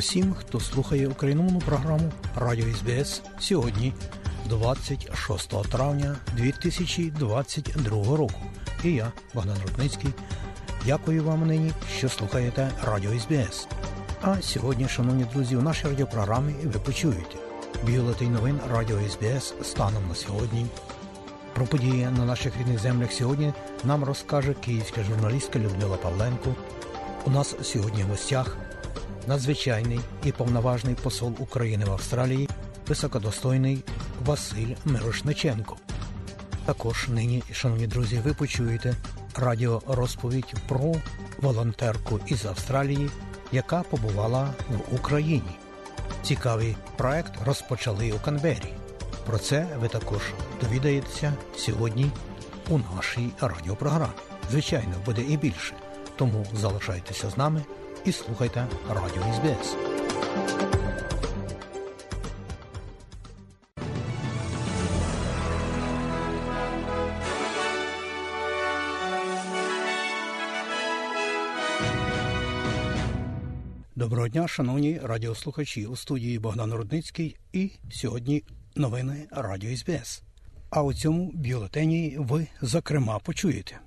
Усім, хто слухає україномовну програму Радіо СБС сьогодні, 26 травня 2022 року. І я, Богдан Рудницький, дякую вам нині, що слухаєте Радіо СБС. А сьогодні, шановні друзі, у нашій радіопрограмі ви почуєте бюлетень новин Радіо СБС станом на сьогодні. Про події на наших рідних землях сьогодні нам розкаже київська журналістка Людмила Павленко. У нас сьогодні в гостях надзвичайний і повноважний посол України в Австралії, високодостойний Василь Мирошниченко. Також нині, шановні друзі, ви почуєте радіорозповідь про волонтерку із Австралії, яка побувала в Україні. Цікавий проект розпочали у Канбері. Про це ви також довідаєтеся сьогодні у нашій радіопрограмі. Звичайно, буде і більше. Тому залишайтеся з нами і слухайте Радіо СБС. Доброго дня, шановні радіослухачі у студії Богдан Рудницький і сьогодні новини Радіо СБС. А у цьому бюлетені ви, зокрема, почуєте.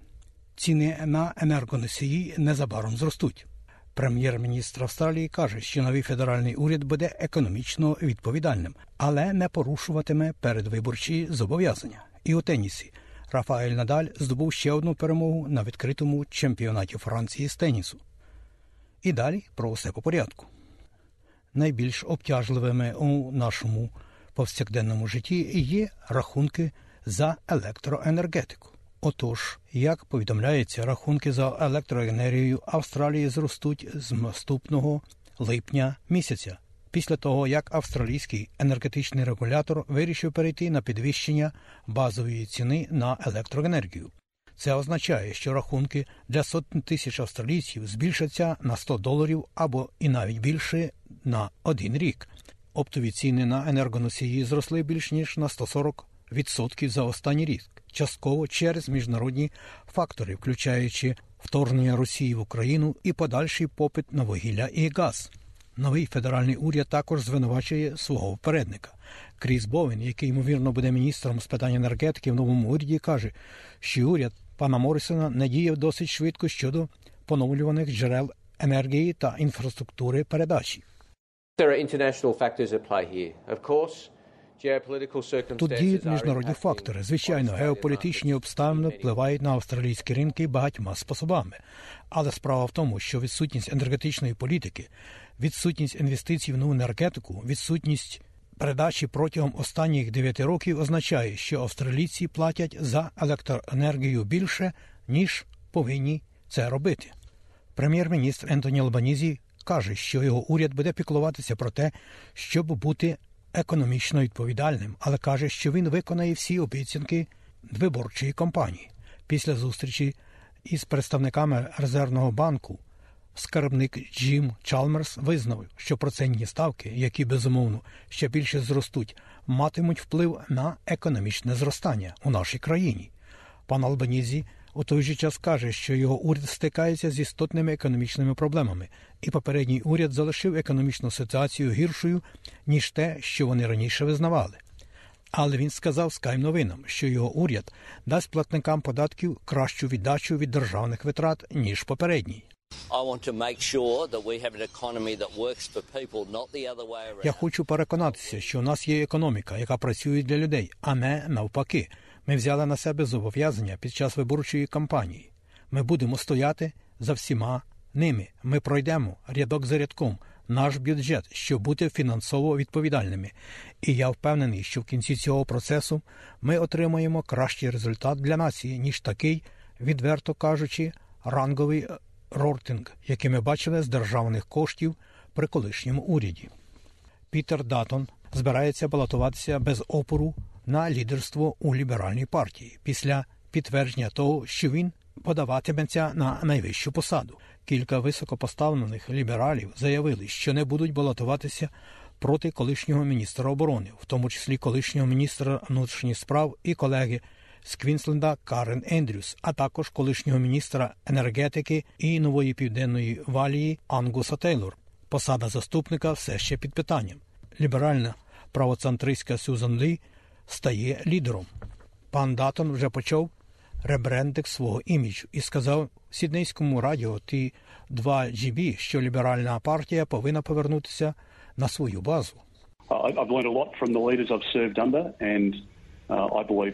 Ціни на енергоносії незабаром зростуть. Прем'єр-міністр Австралії каже, що новий федеральний уряд буде економічно відповідальним, але не порушуватиме передвиборчі зобов'язання. І у тенісі Рафаель Надаль здобув ще одну перемогу на відкритому чемпіонаті Франції з тенісу. І далі про все по порядку. Найбільш обтяжливими у нашому повсякденному житті є рахунки за електроенергетику. Отож, як повідомляється, рахунки за електроенергію Австралії зростуть з наступного липня місяця, після того як австралійський енергетичний регулятор вирішив перейти на підвищення базової ціни на електроенергію. Це означає, що рахунки для сотень тисяч австралійців збільшаться на 100 доларів або і навіть більше на один рік. Оптові ціни на енергоносії зросли більш ніж на 140% за останній рік частково через міжнародні фактори, включаючи вторгнення Росії в Україну і подальший попит на вугілля і газ. Новий федеральний уряд також звинувачує свого попередника. Кріс Бовен, який ймовірно буде міністром з питань енергетики в новому уряді, каже, що уряд пана Моррісона не діяв досить швидко щодо поновлюваних джерел енергії та інфраструктури передачі. There are international factors at play here. Of course, Тут діють міжнародні фактори. Звичайно, геополітичні обставини впливають на австралійські ринки багатьма способами. Але справа в тому, що відсутність енергетичної політики, відсутність інвестицій в нову енергетику, відсутність передачі протягом останніх 9 років означає, що австралійці платять за електроенергію більше, ніж повинні це робити. Прем'єр-міністр Ентоні Албанізі каже, що його уряд буде піклуватися про те, щоб бути економічно відповідальним, але каже, що він виконає всі обіцянки виборчої кампанії. Після зустрічі із представниками резервного банку скарбник Джим Чалмерс визнав, що процентні ставки, які безумовно ще більше зростуть, матимуть вплив на економічне зростання у нашій країні. Пан Албанізі у той же час каже, що його уряд стикається з істотними економічними проблемами, і попередній уряд залишив економічну ситуацію гіршою, ніж те, що вони раніше визнавали. Але він сказав Скайм новинам, що його уряд дасть платникам податків кращу віддачу від державних витрат, ніж попередній. Я хочу переконатися, що у нас є економіка, яка працює для людей, а не навпаки. Ми взяли на себе зобов'язання під час виборчої кампанії. Ми будемо стояти за всіма ними. Ми пройдемо рядок за рядком наш бюджет, щоб бути фінансово відповідальними. І я впевнений, що в кінці цього процесу ми отримаємо кращий результат для нації, ніж такий, відверто кажучи, ранговий рортинг, який ми бачили з державних коштів при колишньому уряді. Пітер Датон, збирається балотуватися без опору на лідерство у ліберальній партії після підтвердження того, що він подаватиметься на найвищу посаду. Кілька високопоставлених лібералів заявили, що не будуть балотуватися проти колишнього міністра оборони, в тому числі колишнього міністра внутрішніх справ і колеги з Квінсленда Карен Ендрюс, а також колишнього міністра енергетики і Нової Південної Валії Ангуса Тейлор. Посада заступника все ще під питанням. Ліберальна правоцентристська Сюзан Лі стає лідером. Пан Датон вже почав ребрендинг свого іміджу і сказав сіднейському радіо Ті 2 GB, що ліберальна партія повинна повернутися на свою базу. Uh.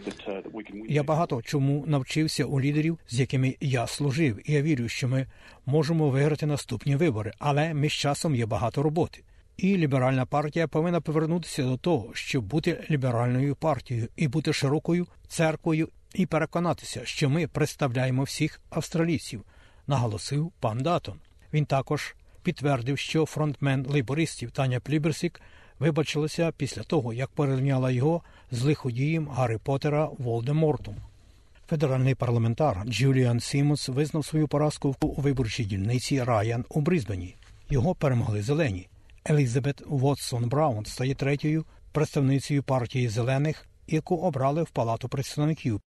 Я багато чому навчився у лідерів, з якими я служив, і я вірю, що ми можемо виграти наступні вибори, але між часом є багато роботи. І ліберальна партія повинна повернутися до того, щоб бути ліберальною партією і бути широкою церквою, і переконатися, що ми представляємо всіх австралійців, наголосив пан Датон. Він також підтвердив, що фронтмен лейбористів Таня Пліберсік вибачилася після того, як порівняла його з лиходієм Гаррі Поттера Волдемортом. Федеральний парламентар Джуліан Сімонс визнав свою поразку у виборчій дільниці Райан у Брізбені. Його перемогли зелені. Елізабет Вотсон Браун стає третьою представницею партії зелених, яку обрали в палату представників.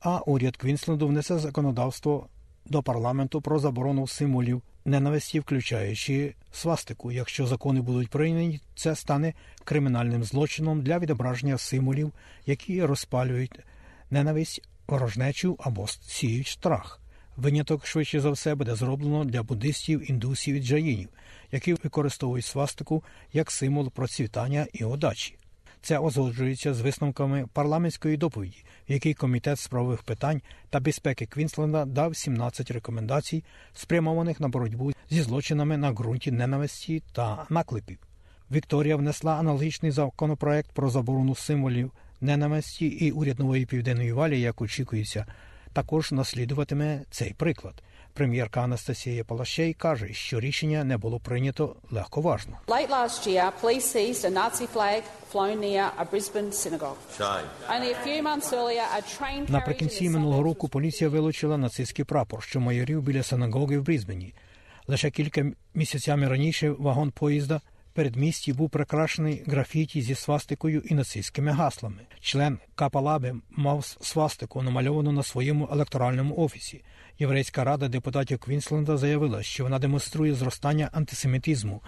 А уряд Квінсленду внесе законодавство до парламенту про заборону символів ненависті, включаючи свастику. Якщо закони будуть прийняті, це стане кримінальним злочином для відображення символів, які розпалюють ненависть, ворожнечу або сіють страх. Виняток швидше за все буде зроблено для буддистів, індусів і джаїнів, які використовують свастику як символ процвітання і удачі. Це узгоджується з висновками парламентської доповіді, в якій комітет з правових питань та безпеки Квінсленда дав 17 рекомендацій, спрямованих на боротьбу зі злочинами на ґрунті ненависті та наклепів. Вікторія внесла аналогічний законопроект про заборону символів ненависті і уряд нової південної валі, як очікується, також наслідуватиме цей приклад. Прем'єрка Анастасія Палащей каже, що рішення не було прийнято легковажно. Наприкінці минулого року поліція вилучила нацистський прапор, що майорів біля синагоги в Брізбені. Лише кілька місяцями раніше вагон поїзда передмісті був прикрашений графіті зі свастикою і нацистськими гаслами. Член Капалаби мав свастику, намальовану на своєму електоральному офісі. Єврейська рада депутатів Квінсленда заявила, що вона демонструє зростання антисемітизму,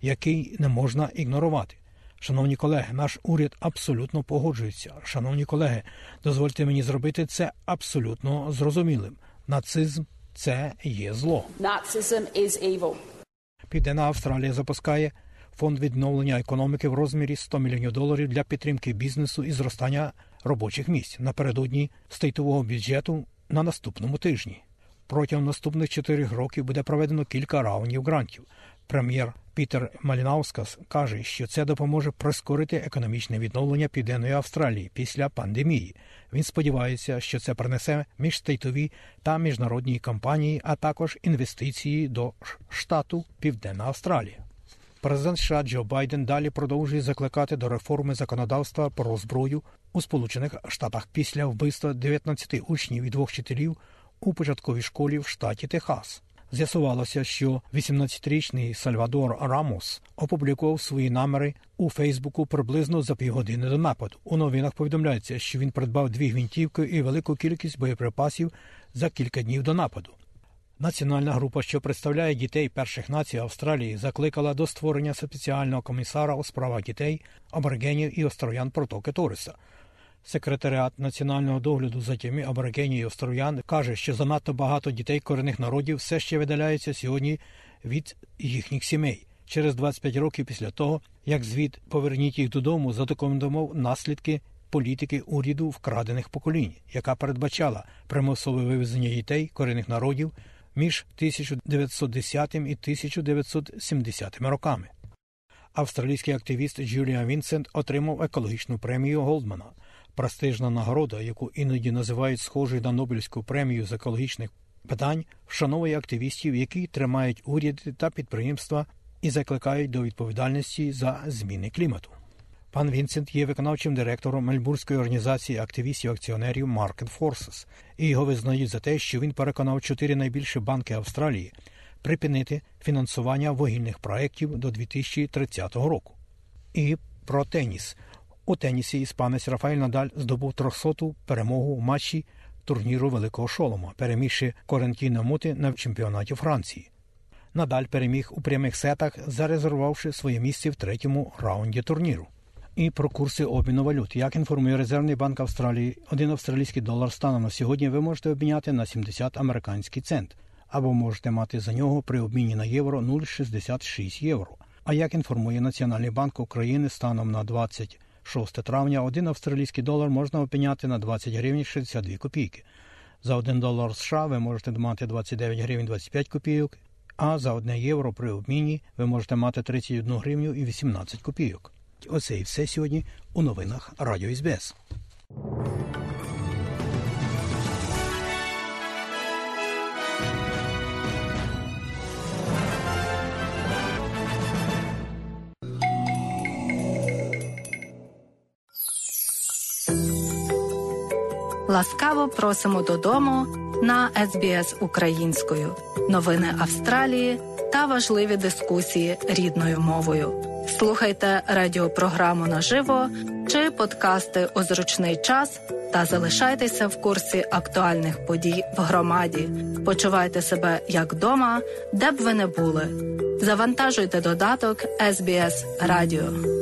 який не можна ігнорувати. Шановні колеги, наш уряд абсолютно погоджується. Шановні колеги, дозвольте мені зробити це абсолютно зрозумілим. Нацизм це є зло. Is evil. Південна Австралія запускає фонд відновлення економіки в розмірі 100 мільйонів доларів для підтримки бізнесу і зростання робочих місць напередодні стейтового бюджету на наступному тижні. Протягом наступних чотирьох років буде проведено кілька раундів грантів. Прем'єр Пітер Малінаускас каже, що це допоможе прискорити економічне відновлення Південної Австралії після пандемії. Він сподівається, що це принесе міжстейтові та міжнародні компанії, а також інвестиції до штату Південна Австралія. Президент США Джо Байден далі продовжує закликати до реформи законодавства про зброю у Сполучених Штатах після вбивства 19 учнів і двох вчителів у початковій школі в штаті Техас. З'ясувалося, що 18-річний Сальвадор Рамос опублікував свої наміри у Фейсбуку приблизно за півгодини до нападу. У новинах повідомляється, що він придбав дві гвинтівки і велику кількість боєприпасів за кілька днів до нападу. Національна група, що представляє дітей перших націй Австралії, закликала до створення спеціального комісара у справах дітей, аборигенів і остров'ян протоки Ториса. Секретаріат національного догляду за тіми аборигенів і остров'ян каже, що занадто багато дітей корінних народів все ще видаляються сьогодні від їхніх сімей. Через 25 років після того, як звіт поверніть їх додому, задокументував наслідки політики уряду вкрадених поколінь, яка передбачала примусове вивезення дітей корінних народів між 1910 і 1970 роками. Австралійський активіст Джуліан Вінсент отримав екологічну премію Голдмана. Престижна нагорода, яку іноді називають схожою на Нобелівську премію з екологічних питань вшановує активістів, які тримають уряди та підприємства і закликають до відповідальності за зміни клімату. Пан Вінсент є виконавчим директором Мельбурзької організації активістів-акціонерів Market Forces, і його визнають за те, що він переконав чотири найбільші банки Австралії припинити фінансування вугільних проєктів до 2030 року. І про теніс. У тенісі іспанець Рафаель Надаль здобув 300-ту перемогу в матчі турніру Великого Шолома, перемігши Корентіна Мути на чемпіонаті Франції. Надаль переміг у прямих сетах, зарезервувавши своє місце в третьому раунді турніру. І про курси обміну валют. Як інформує Резервний банк Австралії, один австралійський долар станом на сьогодні ви можете обміняти на 70 американський цент, або можете мати за нього при обміні на євро 0,66 євро. А як інформує Національний банк України станом на 26 травня, один австралійський долар можна опіняти на 20 гривень 62 копійки. За 1 долар США ви можете мати 29 гривень 25 копійок, а за 1 євро при обміні ви можете мати 31 гривню і 18 копійок. Оце і все сьогодні у новинах Радіо СБС. Ласкаво просимо додому на СБС українською. Новини Австралії та важливі дискусії рідною мовою. Слухайте радіопрограму наживо чи подкасти у зручний час та залишайтеся в курсі актуальних подій в громаді. Почувайте себе як вдома, де б ви не були. Завантажуйте додаток SBS Радіо.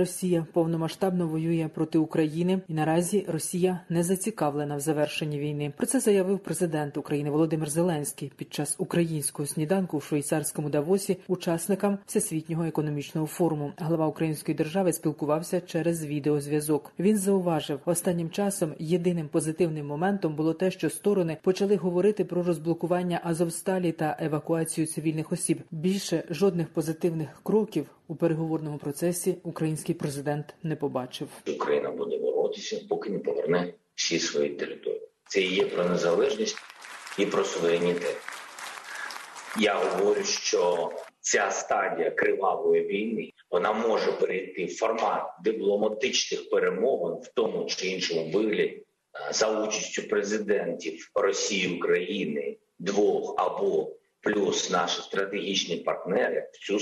Росія повномасштабно воює проти України, і наразі Росія не зацікавлена в завершенні війни. Про це заявив президент України Володимир Зеленський під час українського сніданку в швейцарському Давосі учасникам всесвітнього економічного форуму. Глава української держави спілкувався через відеозв'язок. Він зауважив, останнім часом єдиним позитивним моментом було те, що сторони почали говорити про розблокування Азовсталі та евакуацію цивільних осіб. Більше жодних позитивних кроків у переговорному процесі український президент не побачив. Україна буде боротися, поки не поверне всі свої території. Це і є про незалежність і про суверенітет. Я говорю, що ця стадія кривавої війни вона може перейти в формат дипломатичних перемовин в тому чи іншому вигляді за участю президентів Росії України двох або плюс наші стратегічні партнери в цю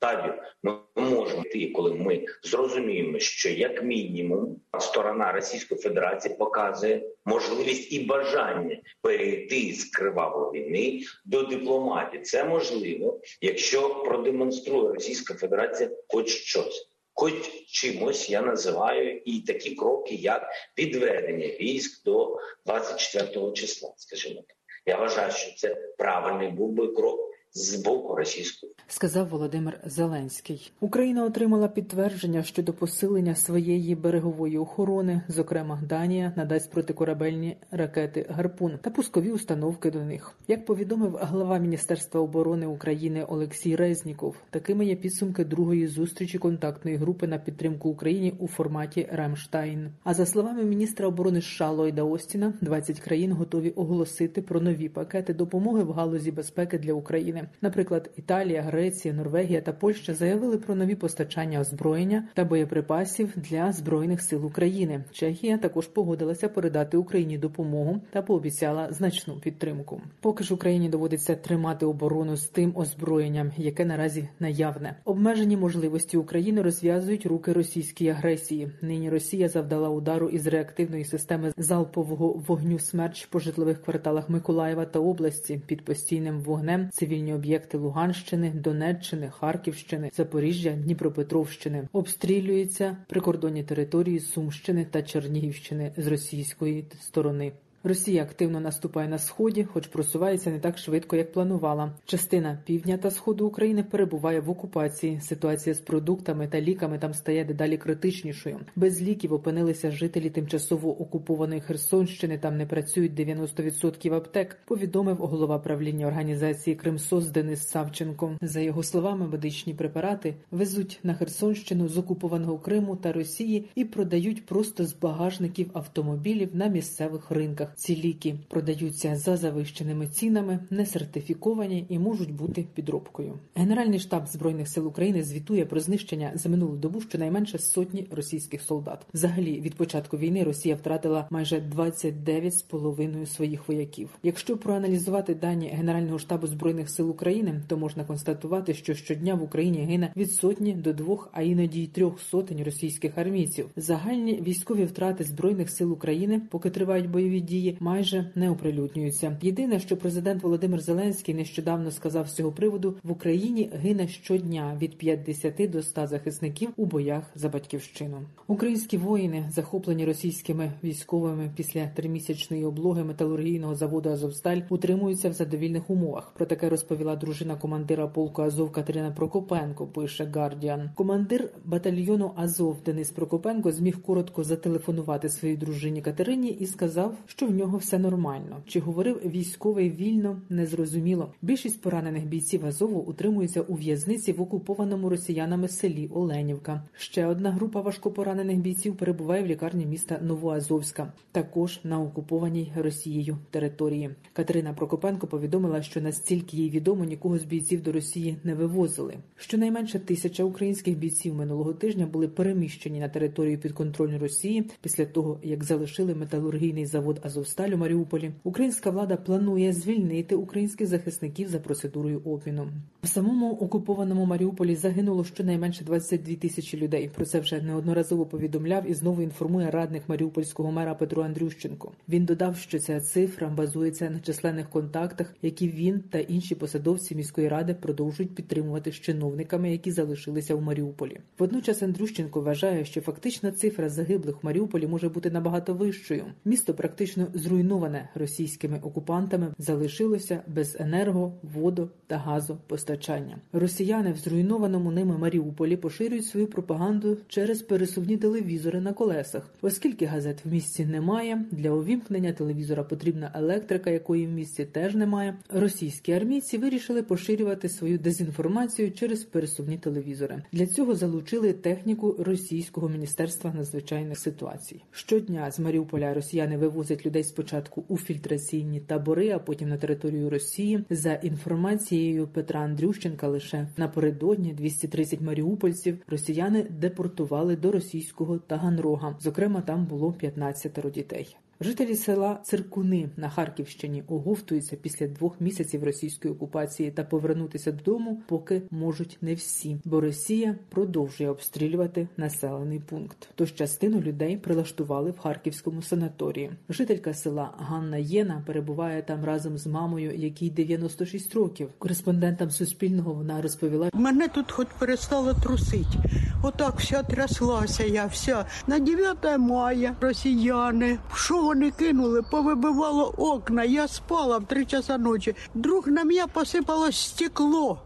стадію ми можемо йти, коли ми зрозуміємо, що як мінімум сторона Російської Федерації показує можливість і бажання перейти з кривавої війни до дипломатії. Це можливо, якщо продемонструє Російська Федерація хоч щось. Хоч чимось я називаю і такі кроки, як відведення військ до 24 числа. Скажімо так, я вважаю, що це правильний був би крок з боку російської. Сказав Володимир Зеленський. Україна отримала підтвердження щодо посилення своєї берегової охорони. Зокрема, Данія надасть протикорабельні ракети Гарпун та пускові установки до них. Як повідомив глава Міністерства оборони України Олексій Резніков, такими є підсумки другої зустрічі контактної групи на підтримку Україні у форматі Рамштайн. А за словами міністра оборони США Ллойда Остіна, 20 країн готові оголосити про нові пакети допомоги в галузі безпеки для України. Наприклад, Італія, Греція, Норвегія та Польща заявили про нові постачання озброєння та боєприпасів для збройних сил України. Чехія також погодилася передати Україні допомогу та пообіцяла значну підтримку. Поки ж Україні доводиться тримати оборону з тим озброєнням, яке наразі наявне. Обмежені можливості України розв'язують руки російській агресії. Нині Росія завдала удару із реактивної системи залпового вогню смерч по житлових кварталах Миколаєва та області під постійним вогнем цивільні об'єкти Луганщини, Донеччини, Харківщини, Запоріжжя, Дніпропетровщини обстрілюються прикордонні території Сумщини та Чернігівщини з російської сторони. Росія активно наступає на сході, хоч просувається не так швидко, як планувала. Частина півдня та сходу України перебуває в окупації. Ситуація з продуктами та ліками там стає дедалі критичнішою. Без ліків опинилися жителі тимчасово окупованої Херсонщини. Там не працюють 90% аптек. Повідомив голова правління організації Кримсос Денис Савченко. За його словами, медичні препарати везуть на Херсонщину з окупованого Криму та Росії і продають просто з багажників автомобілів на місцевих ринках. Ці ліки продаються за завищеними цінами, не сертифіковані і можуть бути підробкою. Генеральний штаб збройних сил України звітує про знищення за минулу добу щонайменше сотні російських солдат. Взагалі, від початку війни Росія втратила майже 29,5 своїх вояків. Якщо проаналізувати дані Генерального штабу збройних сил України, то можна констатувати, що щодня в Україні гине від сотні до двох, а іноді й трьох сотень російських армійців. Загальні військові втрати збройних сил України, поки тривають бойові дії, майже не оприлюднюються. Єдине, що президент Володимир Зеленський нещодавно сказав з цього приводу: в Україні гине щодня від 50 до 100 захисників у боях за батьківщину. Українські воїни, захоплені російськими військовими після тримісячної облоги металургійного заводу Азовсталь, утримуються в задовільних умовах. Про таке розповіла дружина командира полку Азов Катерина Прокопенко. Пише Гардіан. Командир батальйону Азов Денис Прокопенко зміг коротко зателефонувати своїй дружині Катерині і сказав, що в нього все нормально. Чи говорив військовий вільно, незрозуміло. Більшість поранених бійців Азову утримуються у в'язниці в окупованому росіянами селі Оленівка. Ще одна група важкопоранених бійців перебуває в лікарні міста Новоазовська, також на окупованій Росією території. Катерина Прокопенко повідомила, що настільки їй відомо нікого з бійців до Росії не вивозили. Щонайменше тисяча українських бійців минулого тижня були переміщені на територію підконтрольну Росії після того, як залишили металургійний завод Азовсталь у Маріуполі. Українська влада планує звільнити українських захисників за процедурою обміну. В самому окупованому Маріуполі загинуло щонайменше 22 тисячі людей. Про це вже неодноразово повідомляв і знову інформує радник маріупольського мера Петро Андрющенко. Він додав, що ця цифра базується на численних контактах, які він та інші посадовці міської ради продовжують підтримувати з чиновниками, які залишилися у Маріуполі. Водночас Андрющенко вважає, що фактична цифра загиблих в Маріуполі може бути набагато вищою. Місто практично зруйноване російськими окупантами, залишилося без енерго, воду та газопостачання. Росіяни в зруйнованому ними Маріуполі поширюють свою пропаганду через пересувні телевізори на колесах, оскільки газет в місті немає. Для увімкнення телевізора потрібна електрика, якої в місті теж немає. Російські армійці вирішили поширювати свою дезінформацію через пересувні телевізори. Для цього залучили техніку російського міністерства надзвичайних ситуацій. Щодня з Маріуполя росіяни вивозять людей спочатку у фільтраційні табори, а потім на територію Росії. За інформацією Петра Андрющенка, лише напередодні 230 маріупольців росіяни депортували до російського Таганрога. Зокрема, там було 15 дітей. Жителі села Циркуни на Харківщині оговтуються після двох місяців російської окупації та повернутися додому, поки можуть не всі, бо Росія продовжує обстрілювати населений пункт. Тож частину людей прилаштували в харківському санаторії. Жителька села Ганна Єна перебуває там разом з мамою, якій 96 років. Кореспондентам Суспільного вона розповіла: мене тут хоч перестало трусить. Отак вся тряслася. Я вся на 9 мая росіяни. Що вони кинули, повибивало окна. Я спала в три часа ночі. Друг на мене посипалось стекло.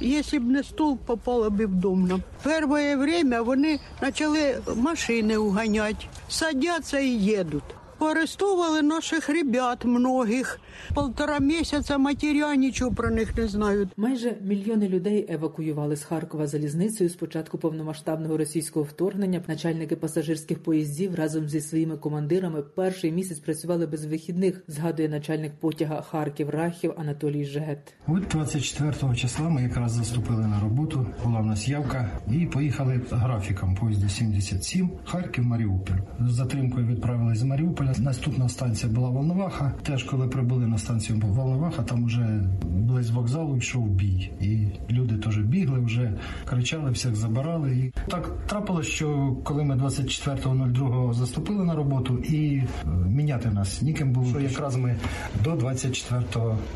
Якщо б не стол, попало б в дом нам. Перше время вони почали машини уганяти, садяться і їдуть. Поарестовували наших ребят многих. Полтора місяця матеря нічого про них не знають. Майже мільйони людей евакуювали з Харкова залізницею з початку повномасштабного російського вторгнення. Начальники пасажирських поїздів разом зі своїми командирами перший місяць працювали без вихідних. Згадує начальник потяга Харків Рахів Анатолій Жегет. От 24 числа ми якраз заступили на роботу. Була в нас явка і поїхали графіком поїзда 77 Харків Маріуполь. З затримкою відправились з Маріуполя. Наступна станція була Волноваха. Теж коли прибули на станцію Волноваха, там вже близь вокзалу йшов бій, і люди теж бігли, вже кричали, всіх забирали. І так трапилось, що коли ми 24.02 заступили на роботу, і міняти нас ніким було. Якраз ми до 24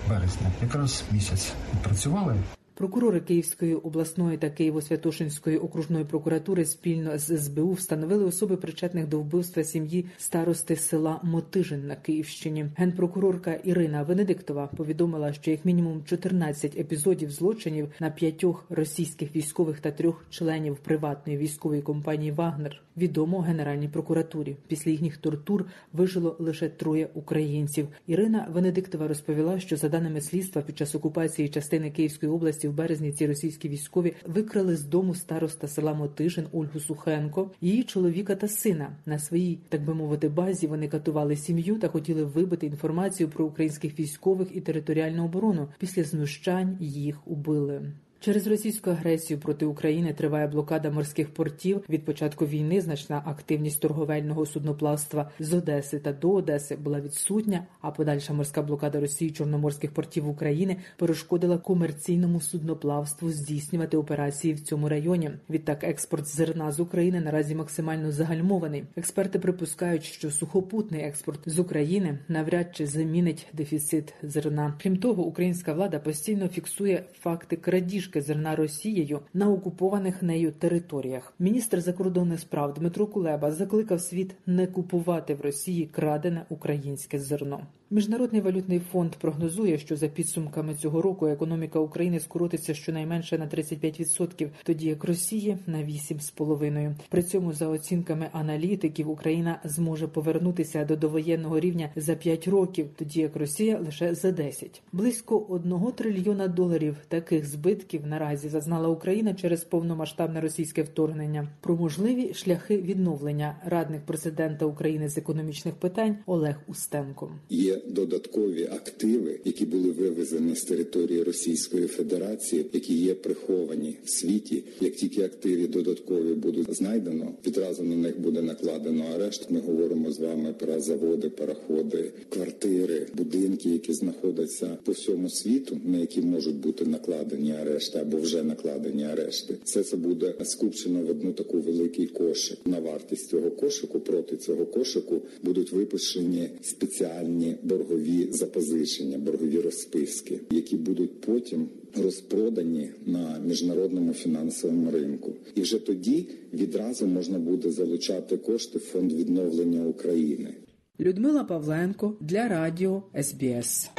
березня, якраз місяць працювали. Прокурори Київської обласної та Києво-Святошинської окружної прокуратури спільно з СБУ встановили особи причетних до вбивства сім'ї старости села Мотижин на Київщині. Генпрокурорка Ірина Венедиктова повідомила, що як мінімум 14 епізодів злочинів на п'ятьох російських військових та трьох членів приватної військової компанії Вагнер відомо Генеральній прокуратурі. Після їхніх тортур вижило лише троє українців. Ірина Венедиктова розповіла, що за даними слідства під час окупації частини Київської області в березні ці російські військові викрали з дому староста села Мотижин Ольгу Сухенко, її чоловіка та сина. На своїй, так би мовити, базі вони катували сім'ю та хотіли вибити інформацію про українських військових і територіальну оборону. Після знущань їх убили. Через російську агресію проти України триває блокада морських портів. Від початку війни значна активність торговельного судноплавства з Одеси та до Одеси була відсутня. А подальша морська блокада Росії чорноморських портів України перешкодила комерційному судноплавству здійснювати операції в цьому районі. Відтак, експорт зерна з України наразі максимально загальмований. Експерти припускають, що сухопутний експорт з України навряд чи замінить дефіцит зерна. Крім того, українська влада постійно фіксує факти крадіж крадіжки зерна Росією на окупованих нею територіях. Міністр закордонних справ Дмитро Кулеба закликав світ не купувати в Росії крадене українське зерно. Міжнародний валютний фонд прогнозує, що за підсумками цього року економіка України скоротиться щонайменше на 35%, тоді як Росії на 8,5%. При цьому, за оцінками аналітиків, Україна зможе повернутися до довоєнного рівня за 5 років, тоді як Росія лише за 10. Близько 1 трильйона доларів таких збитків наразі зазнала Україна через повномасштабне російське вторгнення. Про можливі шляхи відновлення радник президента України з економічних питань Олег Устенко є додаткові активи, які були вивезені з території Російської Федерації, які є приховані в світі. Як тільки активи додаткові будуть знайдено, відразу на них буде накладено арешт. Ми говоримо з вами про заводи, пароходи, квартири, будинки, які знаходяться по всьому світу, на які можуть бути накладені арешти або вже накладені арешти. Все це буде скупчено в одну таку великий кошик. На вартість цього кошику проти цього кошику будуть випущені спеціальні боргові запозичення, боргові розписки, які будуть потім розпродані на міжнародному фінансовому ринку, і вже тоді відразу можна буде залучати кошти в фонд відновлення України. Людмила Павленко для радіо СБС.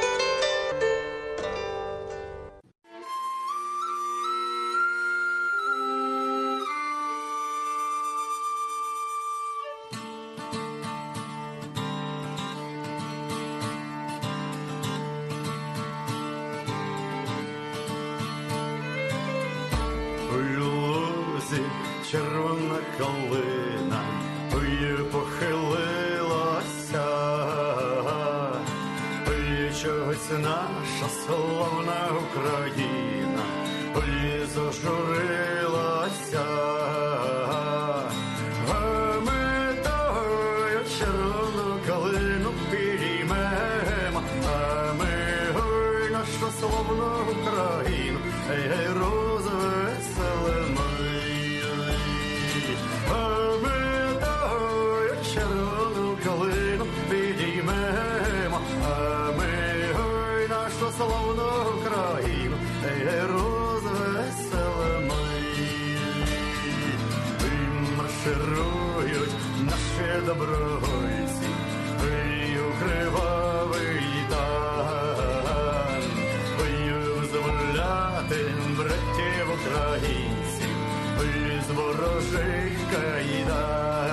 Калина похилилася, чогось наша славна Україна зажурилася. Ми тою червону калину підіймемо, ми нашу славну Україну, Марширують наші добровольці, і укривавий тан, визволяти братів українців, з ворожих кайдан.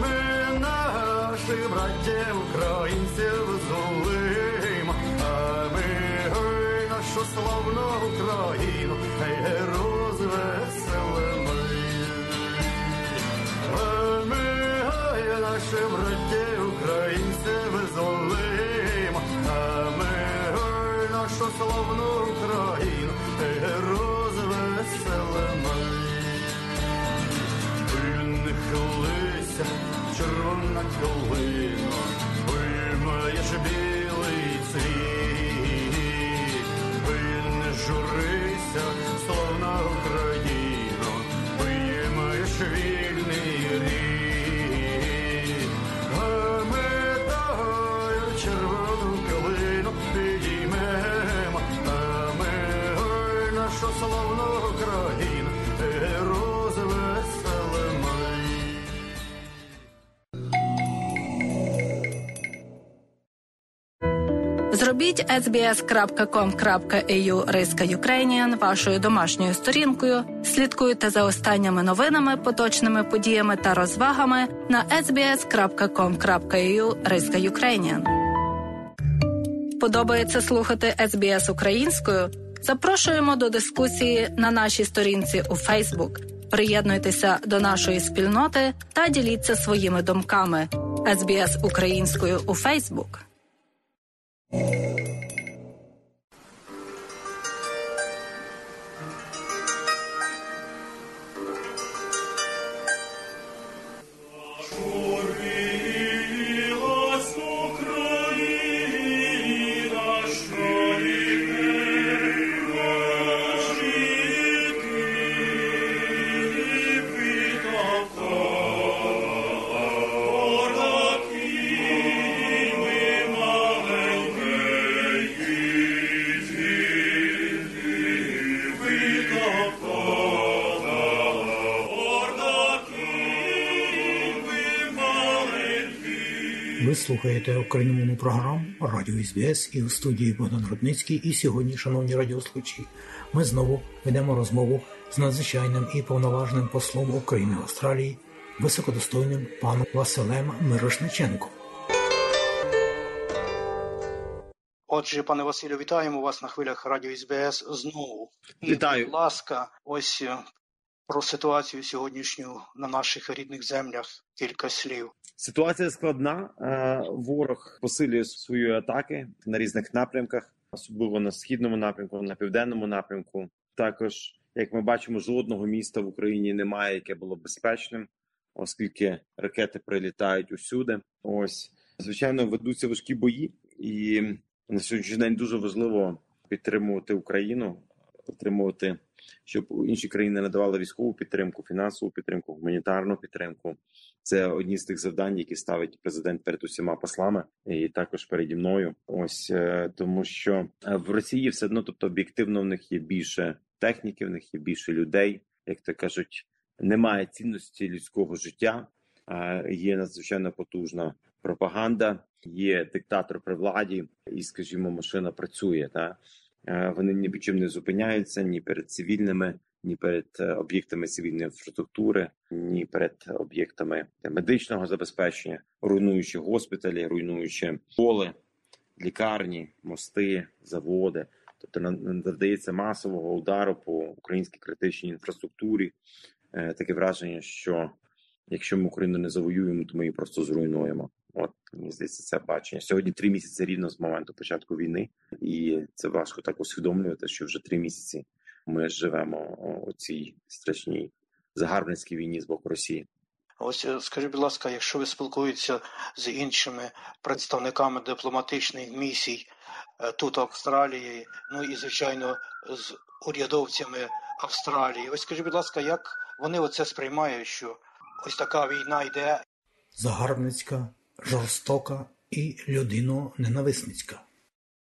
Ми наших братів українців зголимо, а ми нашу славну Україну, ой, наші браті українці визволимо, а ми ой, нашу славну Україну, розвеселимо. Не хилися, червона колино, вимаєш білий цвіт, ви не журися, славна Україно, вимаєш вільний рід, Зробіть sbs.com.au риска Ukrainian вашою домашньою сторінкою. Слідкуйте за останніми новинами, поточними подіями та розвагами на sbs.com.au риска Ukrainian. Подобається слухати SBS українською? Запрошуємо до дискусії на нашій сторінці у Facebook. Приєднуйтеся до нашої спільноти та діліться своїми думками. SBS українською у Facebook. Ви україномовну програму Радіо СБС і у студії Богдан Рудницький. І сьогодні, шановні радіослухачі, ми знову ведемо розмову з надзвичайним і повноважним послом України в Австралії, високодостойним паном Василем Мирошниченком. Отже, пане Василю, вітаємо вас на хвилях Радіо СБС знову. Вітаю. Будь ласка, ось е, про ситуацію сьогоднішню на наших рідних землях кілька слів. Ситуація складна. Е, Ворог посилює свої атаки на різних напрямках, особливо на східному напрямку, на південному напрямку. Також, як ми бачимо, жодного міста в Україні немає, яке було безпечним, оскільки ракети прилітають усюди. Ось звичайно ведуться важкі бої, і на сьогоднішній день дуже важливо підтримувати Україну, отримувати, щоб інші країни надавали військову підтримку, фінансову підтримку, гуманітарну підтримку. Це одні з тих завдань, які ставить президент перед усіма послами, і також переді мною. Ось е, тому, що е, в Росії все одно, тобто об'єктивно, в них є більше техніки, в них є більше людей, як то кажуть, немає цінності людського життя. а Є надзвичайно потужна пропаганда, є диктатор при владі, і, скажімо, машина працює. Та Е, вони ні під чим не зупиняються ні перед цивільними, ні перед е, об'єктами цивільної інфраструктури, ні перед об'єктами медичного забезпечення, руйнуючи госпіталі, руйнуючи школи, лікарні, мости, заводи. Тобто надається масового удару по українській критичній інфраструктурі. Е, Таке враження, що якщо ми Україну не завоюємо, то ми її просто зруйнуємо. От мені здається, це бачення. Сьогодні три місяці рівно з моменту початку війни, і це важко так усвідомлювати, що вже три місяці ми живемо у цій страшній загарбницькій війні з боку Росії. Ось е, скажіть, будь ласка, якщо ви спілкуєтеся з іншими представниками дипломатичних місій е, тут в Австралії, ну і звичайно з урядовцями Австралії, ось скажіть, будь ласка, як вони оце сприймають, що ось така війна йде загарбницька, жорстока і людино-ненависницька.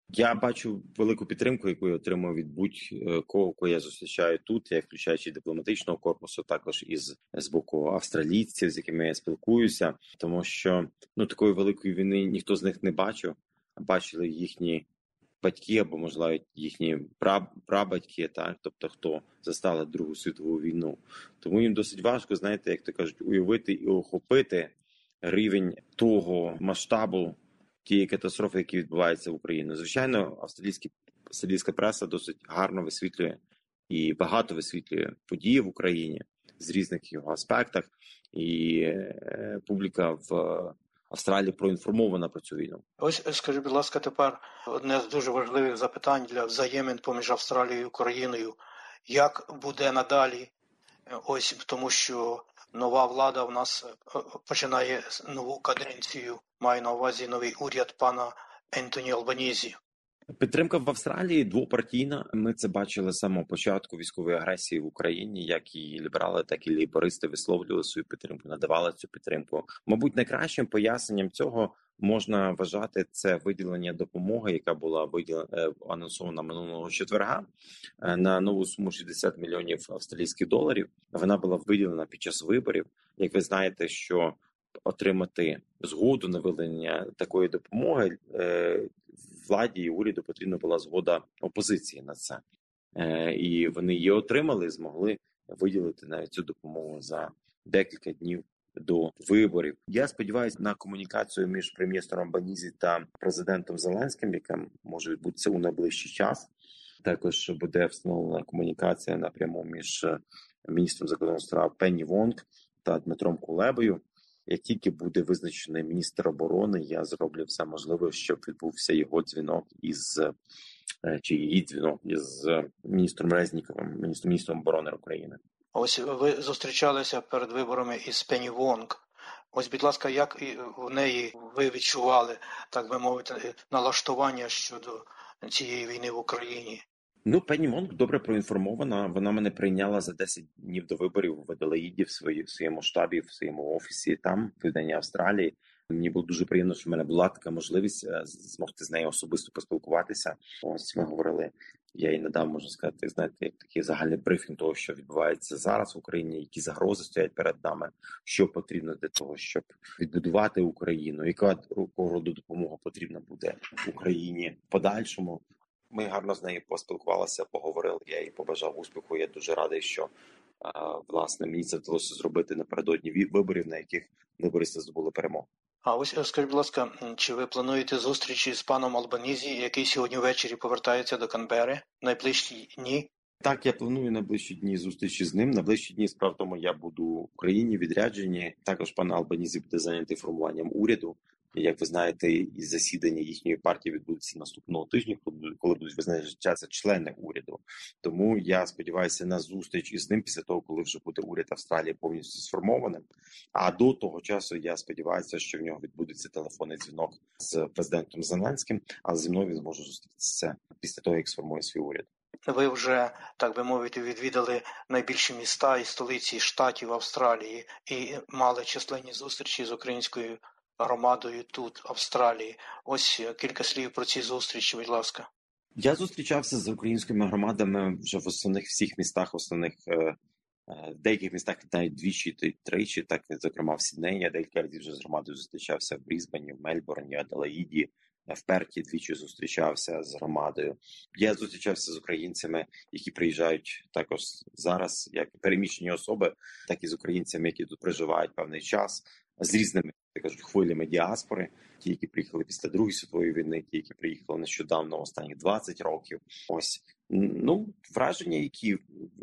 Я бачу велику підтримку, яку я отримую від будь-кого, кого я зустрічаю тут, я включаючи дипломатичного корпусу, також із з боку австралійців, з якими я спілкуюся, тому що ну такої великої війни ніхто з них не бачив, бачили їхні батьки або можливо їхні прабатьки, так тобто хто застали Другу світову війну. Тому їм досить важко, знаєте, як то кажуть, уявити і охопити рівень того масштабу тієї катастрофи, які відбуваються в Україні. Звичайно, австралійські австралійська преса досить гарно висвітлює і багато висвітлює події в Україні з різних його аспектах, і е, публіка в Австралії проінформована про цю війну. Ось скажіть, будь ласка, тепер одне з дуже важливих запитань для взаємин поміж Австралією і Україною. Як буде надалі? Ось тому, що нова влада в нас е, починає нову каденцію. Має на увазі новий уряд пана Ентоні Албанізі. Підтримка в Австралії двопартійна. Ми це бачили з самого початку військової агресії в Україні, як і ліберали, так і лейбористи висловлювали свою підтримку, надавали цю підтримку. Мабуть, найкращим поясненням цього можна вважати це виділення допомоги, яка була виділена е, анонсована минулого четверга е, на нову суму 60 мільйонів австралійських доларів. Вона була виділена під час виборів. Як ви знаєте, що отримати згоду на видання такої допомоги, владі і уряду потрібна була згода опозиції на це, і вони її отримали, змогли виділити навіть цю допомогу за декілька днів до виборів. Я сподіваюся на комунікацію між прем'єром Албанізі та президентом Зеленським, яка може відбутися у найближчий час. Також буде встановлена комунікація напряму між е, міністром закордонних справ Пенні Вонг та Дмитром Кулебою. Як тільки буде визначений міністр оборони, я зроблю все можливе, щоб відбувся його дзвінок із е, чи її дзвінок із е, міністром Резніковим, міністром міністром оборони України. Ось ви зустрічалися перед виборами із Пені Вонг. Ось, будь ласка, як в неї ви відчували, так би мовити, налаштування щодо цієї війни в Україні? Ну, пені Вонг добре проінформована. Вона мене прийняла за 10 днів до виборів в Аделаїді в своєму штабі, в своєму офісі там, в Південній Австралії. Мені було дуже приємно, що в мене була така можливість е, змогти з нею особисто поспілкуватися. Ось ми говорили. Я їй надав, можна сказати, знаєте, як такий загальний брифінг того, що відбувається зараз в Україні, які загрози стоять перед нами, що потрібно для того, щоб відбудувати Україну, яка роду допомога потрібна буде Україні в подальшому. Ми гарно з нею поспілкувалися, поговорили. Я їй побажав успіху. Я дуже радий, що власне мені це вдалося зробити напередодні виборів, на яких либористи здобули перемогу. А ось е, скажіть, будь ласка, чи ви плануєте зустрічі з паном Албанізі, який сьогодні ввечері повертається до Канбери найближчі дні? Так, я планую найближчі дні зустрічі з ним. Найближчі дні справ тому я буду в Україні відряджені. Також пан Албанізі буде зайнятий формуванням уряду. Як ви знаєте, і засідання їхньої партії відбудеться наступного тижня, коли будуть визначатися члени уряду. Тому я сподіваюся на зустріч із ним після того, коли вже буде уряд Австралії повністю сформованим. А до того часу я сподіваюся, що в нього відбудеться телефонний дзвінок з президентом Зеленським, а зі мною він зможе зустрітися після того, як сформує свій уряд. Ви вже так би мовити відвідали найбільші міста і столиці штатів Австралії і мали численні зустрічі з українською громадою тут, в Австралії. Ось е, кілька слів про ці зустрічі, будь ласка. Я зустрічався з українськими громадами вже в основних всіх містах, основних е, е, в деяких містах навіть двічі тричі, так зокрема в Сіднеї. Я декілька разів вже з громадою зустрічався в Брізбені, в Мельбурні, Аделаїді, в Перті двічі зустрічався з громадою. Я зустрічався з українцями, які приїжджають також зараз, як переміщені особи, так і з українцями, які тут проживають певний час з різними я кажуть хвилями діаспори. Ті, які приїхали після другої світової війни, ті, які приїхали нещодавно, останні 20 років. Ось ну враження, які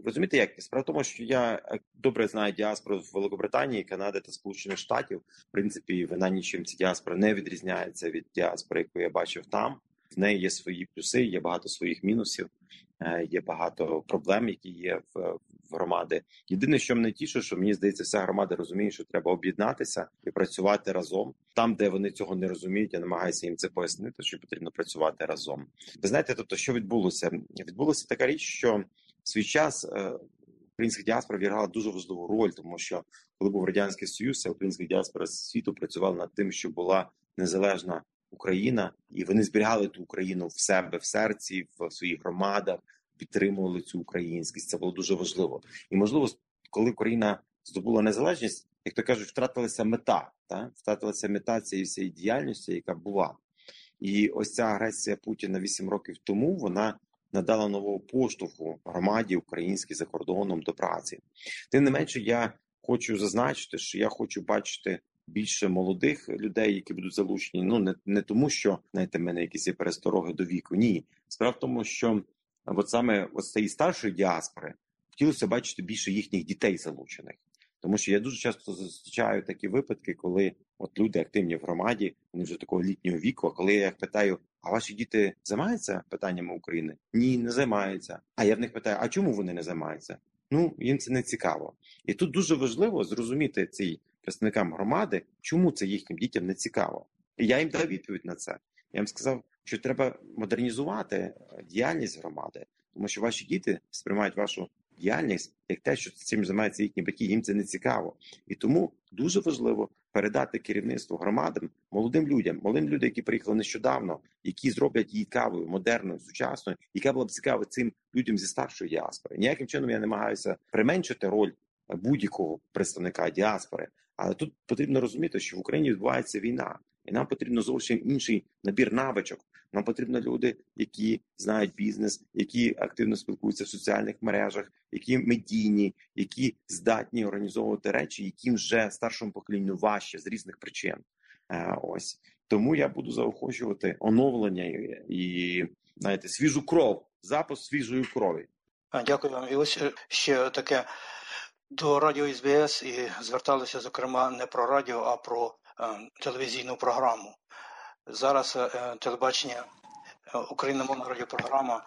розумієте, як справа в тому, що я е, добре знаю діаспору в Великобританії, Канади та Сполучених Штатів. В принципі, вона нічим ця діаспора не відрізняється від діаспори, яку я бачив там. В неї є свої плюси, є багато своїх мінусів, є багато проблем, які є в громади. Єдине, що мене тішить, що мені здається, вся громада розуміє, що треба об'єднатися і працювати разом. Там, де вони цього не розуміють, я намагаюся їм це пояснити, що потрібно працювати разом. Ви знаєте, тобто, що відбулося? Відбулася така річ, що в свій час. Е, українська діаспора відіграла дуже важливу роль, тому що коли був радянський союз, українська діаспора світу працювала над тим, щоб була незалежна Україна, і вони зберігали ту Україну в себе в серці, в своїх громадах, підтримували цю українськість. Це було дуже важливо. І можливо, коли Україна здобула незалежність, як то кажуть, втратилася мета, та втратилася мета цієї всієї діяльності, яка була. І ось ця агресія Путіна 8 років тому вона надала нового поштовху громаді українській за кордоном до праці. Тим не менше, я хочу зазначити, що я хочу бачити більше молодих людей, які будуть залучені. Ну не не тому, що знаєте, в мене якісь є перестороги до віку. Ні, справа в тому, що от саме з цієї старшої діаспори хотілося бачити більше їхніх дітей залучених. Тому що я дуже часто зустрічаю такі випадки, коли от люди активні в громаді, вони вже такого літнього віку. А коли я їх питаю, а ваші діти займаються питаннями України? Ні, не займаються. А я в них питаю: а чому вони не займаються? Ну їм це не цікаво, і тут дуже важливо зрозуміти цей представникам громади, чому це їхнім дітям не цікаво. І я їм дав відповідь на це. Я їм сказав, що треба модернізувати е, діяльність громади, тому що ваші діти сприймають вашу діяльність як те, що цим займаються їхні батьки. Їм це не цікаво, і тому дуже важливо передати керівництво громадам молодим людям, молодим людям, які приїхали нещодавно, які зроблять її кавою, модерною, сучасною, яка була б цікава цим людям зі старшої діаспори. Ніяким чином я намагаюся применшити роль будь-якого представника діаспори. Але тут потрібно розуміти, що в Україні відбувається війна, і нам потрібно зовсім інший набір навичок. Нам потрібні люди, які знають бізнес, які активно спілкуються в соціальних мережах, які медійні, які здатні організовувати речі, яким вже старшому поколінню важче з різних причин. Е, ось тому я буду заохочувати оновлення і знаєте, свіжу кров, запуск свіжої крові. Дякую вам. І ось е, ще таке до радіо СБС і зверталися зокрема не про радіо, а про е, телевізійну програму. Зараз е, телебачення е, україномовна радіопрограма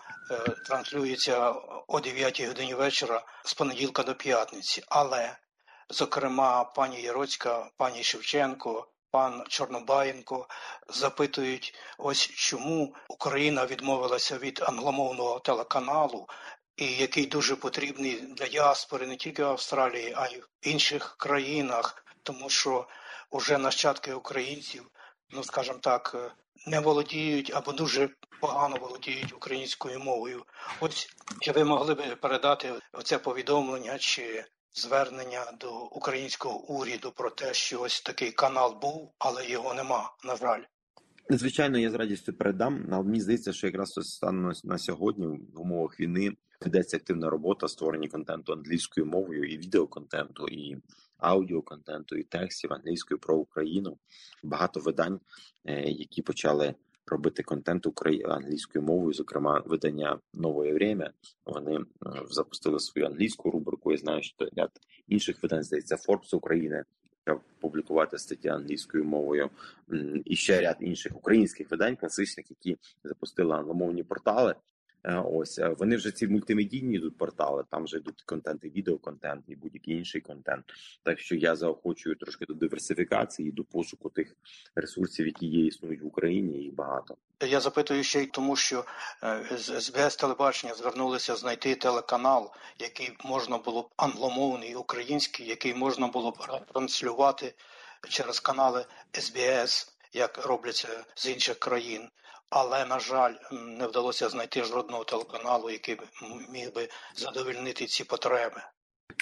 транслюється о 9 годині вечора з понеділка до п'ятниці. Але, зокрема, пані Яроцька, пані Шевченко, пан Чорнобаєнко запитують, ось чому Україна відмовилася від англомовного телеканалу, і який дуже потрібний для діаспори не тільки в Австралії, а й в інших країнах, тому що вже нащадки українців, ну скажімо так, не володіють або дуже погано володіють українською мовою. Ось чи ви могли би передати оце повідомлення чи звернення до українського уряду про те, що ось такий канал був, але його нема, на жаль. Звичайно, я з радістю передам. Але мені здається, що якраз станом на сьогодні в умовах війни ведеться активна робота створення контенту англійською мовою і відеоконтенту, і аудіоконтенту, і текстів англійською про Україну. Багато видань, е, які почали робити контент англійською мовою, зокрема видання нове время. Вони запустили свою англійську рубрику. Я знаю, що ряд інших видань здається Forbes України. Публікувати статті англійською мовою і ще ряд інших українських видань, класичних, які запустили англомовні портали. Е, ось е, вони вже ці мультимедійні йдуть портали. Там вже йдуть контент, і відеоконтент, і будь-який інший контент. Так що я заохочую трошки до диверсифікації, до пошуку тих ресурсів, які є існують в Україні. Їх багато. Я запитую ще й тому, що е, з СБС телебачення звернулися знайти телеканал, який можна було б англомовний український, який можна було б транслювати через канали СБС, як робляться з інших країн але на жаль, не вдалося знайти жодного телеканалу, який міг би задовольнити ці потреби.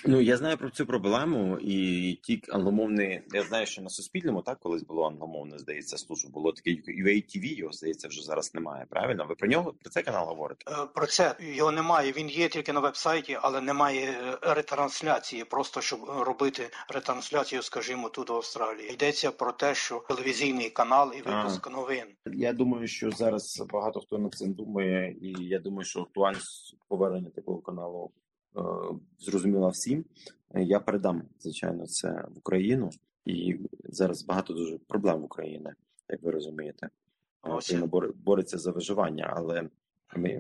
Ну я знаю про цю проблему, і ті англомовні, я знаю, що на суспільному так колись було англомовне, здається, служба було таке UATV, його здається, вже зараз немає. Правильно? Ви про нього про цей канал говорите? Е, про це його немає. Він є тільки на вебсайті, але немає е, ретрансляції. Просто щоб робити ретрансляцію, скажімо, тут в Австралії. Йдеться про те, що телевізійний канал і випуск ага. новин. Я думаю, що зараз багато хто над цим думає, і я думаю, що актуальність повернення такого каналу зрозуміла всім. Я передам звичайно це в Україну, і зараз багато дуже проблем в Україні, як ви розумієте. Україна бореться за виживання, але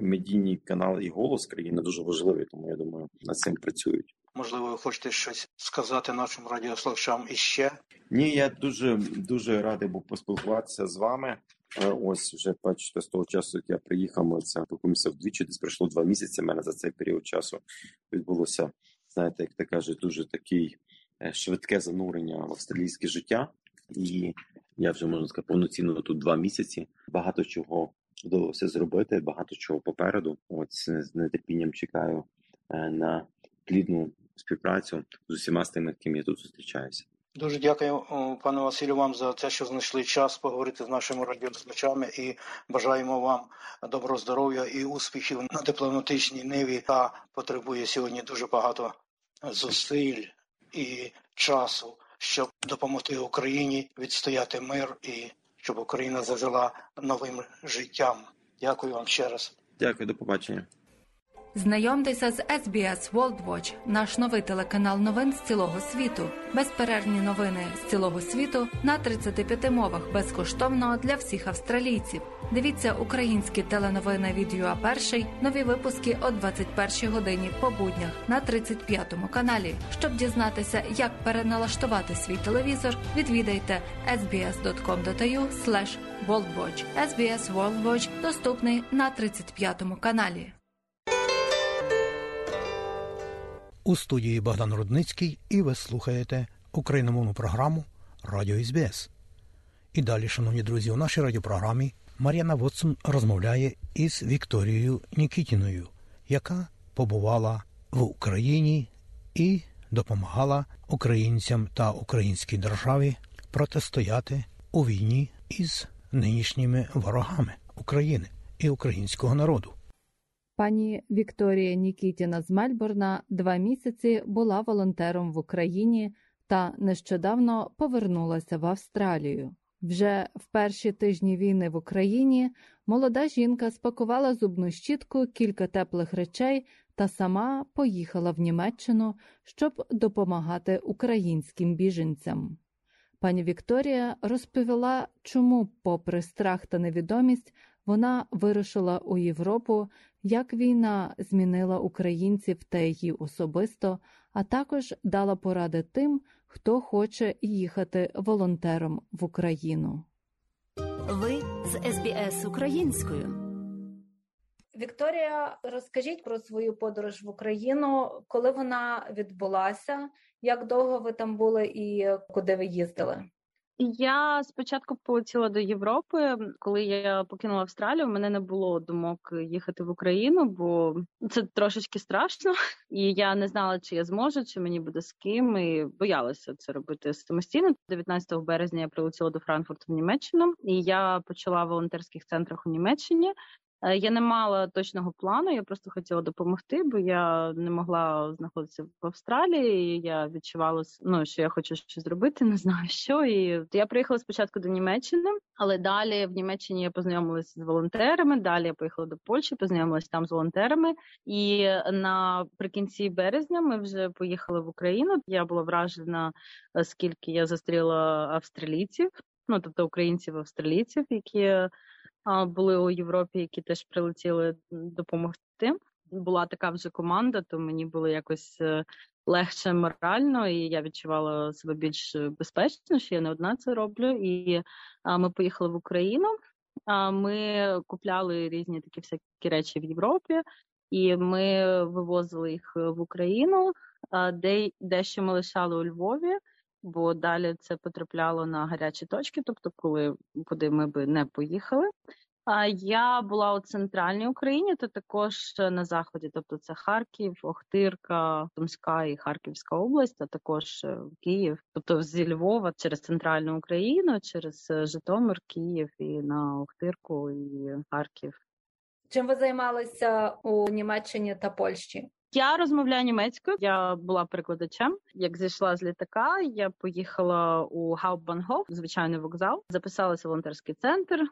медійні канали і голос країни дуже важливі, тому я думаю, над цим працюють. Можливо, ви хочете щось сказати нашим радіослухачам іще? Ні, я дуже дуже радий був поспілкуватися з вами. Е, ось вже бачите, з того часу, як я приїхав, ми це спілкуємося вдвічі. Десь пройшло два місяці. Мене за цей період часу відбулося, знаєте, як ти кажеш, дуже такий е, швидке занурення в австралійське життя, і я вже можна сказати, повноцінно тут два місяці. Багато чого вдалося зробити, багато чого попереду. Ось з нетерпінням чекаю е, на плідну співпрацю з усіма з тими, ким я тут зустрічаюся. Дуже дякую, пане Василю, вам за те, що знайшли час поговорити з нашими радіослухачами і бажаємо вам доброго здоров'я і успіхів на дипломатичній ниві, та потребує сьогодні дуже багато зусиль і часу, щоб допомогти Україні відстояти мир і щоб Україна зажила новим життям. Дякую вам ще раз. Дякую, до побачення. Знайомтеся з SBS World Watch, наш новий телеканал новин з цілого світу. Безперервні новини з цілого світу на 35 мовах безкоштовно для всіх австралійців. Дивіться українські теленовини від Перший, нові випуски о 21 годині по буднях на 35 каналі. Щоб дізнатися, як переналаштувати свій телевізор, відвідайте sbs.com.au worldwatch. SBS World Watch доступний на 35 каналі. У студії Богдан Рудницький і ви слухаєте україномовну програму Радіо СБС. І далі, шановні друзі, у нашій радіопрограмі Мар'яна Вотсон розмовляє із Вікторією Нікітіною, яка побувала в Україні і допомагала українцям та українській державі протистояти у війні із нинішніми ворогами України і українського народу. Пані Вікторія Нікітіна з Мельбурна два місяці була волонтером в Україні та нещодавно повернулася в Австралію. Вже в перші тижні війни в Україні молода жінка спакувала зубну щітку, кілька теплих речей та сама поїхала в Німеччину, щоб допомагати українським біженцям. Пані Вікторія розповіла, чому, попри страх та невідомість, вона вирушила у Європу, як війна змінила українців та її особисто, а також дала поради тим, хто хоче їхати волонтером в Україну. Ви з СБС українською. Вікторія, розкажіть про свою подорож в Україну, коли вона відбулася, як довго ви там були і куди ви їздили? Я спочатку полетіла до Європи. Коли я покинула Австралію, у мене не було думок їхати в Україну, бо це трошечки страшно, і я не знала, чи я зможу, чи мені буде з ким. І боялася це робити самостійно. 19 березня я прилетіла до Франкфурту в Німеччину, і я почала в волонтерських центрах у Німеччині. Е, я не мала точного плану, я просто хотіла допомогти, бо я не могла знаходитися в Австралії. і Я відчувала ну, що я хочу щось зробити, не знаю що. І я приїхала спочатку до Німеччини, але далі в Німеччині я познайомилася з волонтерами. Далі я поїхала до Польщі, познайомилася там з волонтерами. І наприкінці березня ми вже поїхали в Україну. Я була вражена, скільки я зустріла австралійців, ну тобто українців австралійців, які були у Європі, які теж прилетіли допомогти. Була така вже команда, то мені було якось е, легше морально, і я відчувала себе більш безпечно, що я не одна це роблю. І ми поїхали в Україну. Ми купляли різні такі всякі речі в Європі, і ми вивозили їх в Україну, де дещо ми лишали у Львові бо далі це потрапляло на гарячі точки, тобто, коли куди ми би не поїхали. А я була у центральній Україні, то також на заході, тобто це Харків, Охтирка, Томська і Харківська область, а також е, Київ, тобто зі Львова через центральну Україну, через е, Житомир, Київ і на Охтирку і Харків. Чим ви займалися у Німеччині та Польщі? Я розмовляю німецькою. Я була перекладачем. Як зійшла з літака, я поїхала у Hauptbahnhof, звичайний вокзал, записалася в волонтерський центр.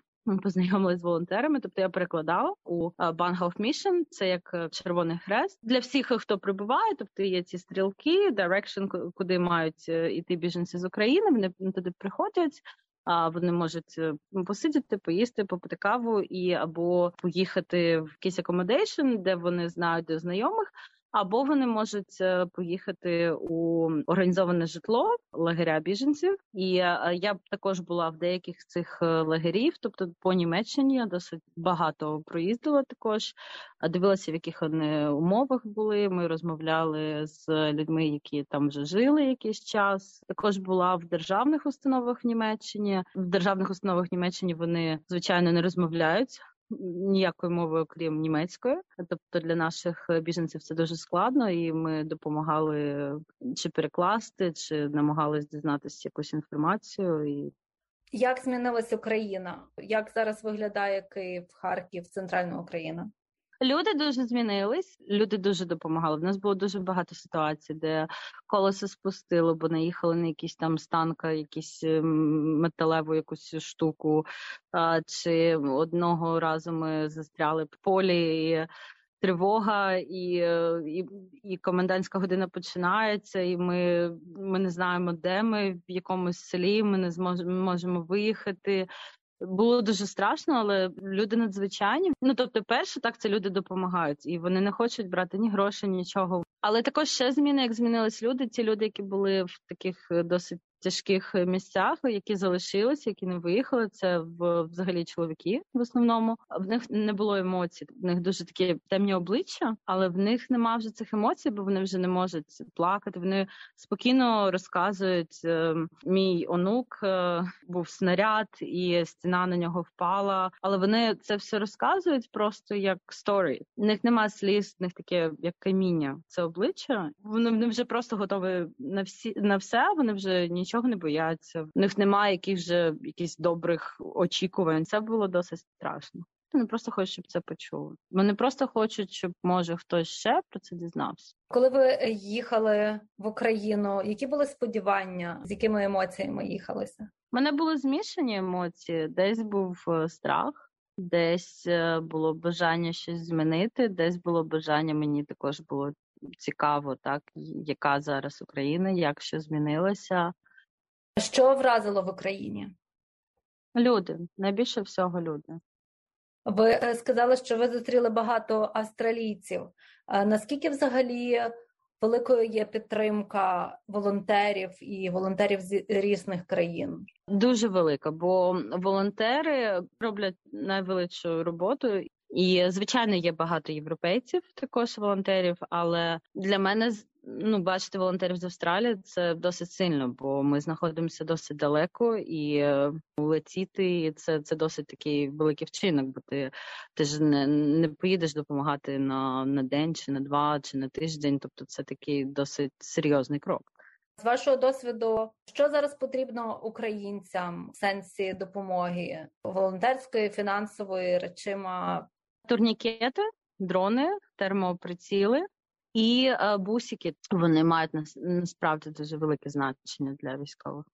Познайомилися з волонтерами, тобто я перекладала у Bahnhofsmission, це як е, Червоний Хрест для всіх, хто прибуває. Тобто є ці стрілки, direction, куди мають іти е, біженці з України. Вони туди приходять. А вони можуть е, посидіти, поїсти, попити каву і або поїхати в якийсь accommodation, де вони знають до знайомих, або вони можуть е, поїхати у організоване житло лагеря біженців. І е, я також була в деяких з цих е, лагерів, тобто по Німеччині я досить багато проїздила. Також дивилася, в яких вони умовах були. Ми розмовляли з людьми, які там вже жили якийсь час. Також була в державних установах в Німеччині. В державних установах в Німеччині вони звичайно не розмовляють ніякою мовою, крім німецької. Тобто для наших біженців це дуже складно, і ми допомагали чи перекласти, чи намагались дізнатися якусь інформацію. І... Як змінилась Україна? Як зараз виглядає Київ, Харків, центральна Україна? Люди дуже змінились, люди дуже допомагали. В нас було дуже багато ситуацій, де колесо спустило, бо наїхали на якийсь там станка, якісь ем, металеву якусь штуку. Чи одного разу ми застряли в полі. і Тривога і і, і комендантська година починається, і ми ми не знаємо, де ми в якомусь селі. Ми не зможемо можемо виїхати. Було дуже страшно, але люди надзвичайні. Ну тобто, перше, так це люди допомагають, і вони не хочуть брати ні грошей, нічого. Але також ще зміни, як змінились люди. Ті люди, які були в таких е, досить тяжких місцях, які залишилися, які не виїхали. Це взагалі чоловіки в основному. В них не було емоцій. В них дуже такі темні обличчя, але в них нема вже цих емоцій, бо вони вже не можуть плакати. Вони спокійно розказують. Е, мій онук е, був снаряд, і стіна на нього впала. Але вони це все розказують просто як сторі. В них нема сліз, в них таке як каміння. Це обличчя. Вони вже просто готові на всі на все. Вони вже нічого не бояться. В них немає яких якихось добрих очікувань. Це було досить страшно. Вони просто хочуть, щоб це почули. Вони просто хочуть, щоб може хтось ще про це дізнався. Коли ви їхали в Україну, які були сподівання, з якими емоціями їхалися? У мене були змішані емоції. Десь був е, страх, десь е, було бажання щось змінити, десь було бажання. Мені також було цікаво, так яка зараз Україна, як що змінилося. Що вразило в Україні? Люди найбільше всього люди. Ви е, сказали, що ви зустріли багато австралійців. Наскільки взагалі великою є підтримка волонтерів і волонтерів з різних країн? Дуже велика, бо волонтери роблять найвеличшу роботу. І звичайно є багато європейців, також волонтерів. Але для мене ну, бачити волонтерів з Австралії це досить сильно, бо ми знаходимося досить далеко, і е, летіти це це досить такий великий вчинок, бо ти ти ж не не поїдеш допомагати на, на день, чи на два, чи на тиждень. Тобто, це такий досить серйозний крок. З вашого досвіду, що зараз потрібно українцям в сенсі допомоги волонтерської, фінансової речима? Турнікети, дрони, термоприціли, і е, бусики вони мають насправді дуже велике значення для військових.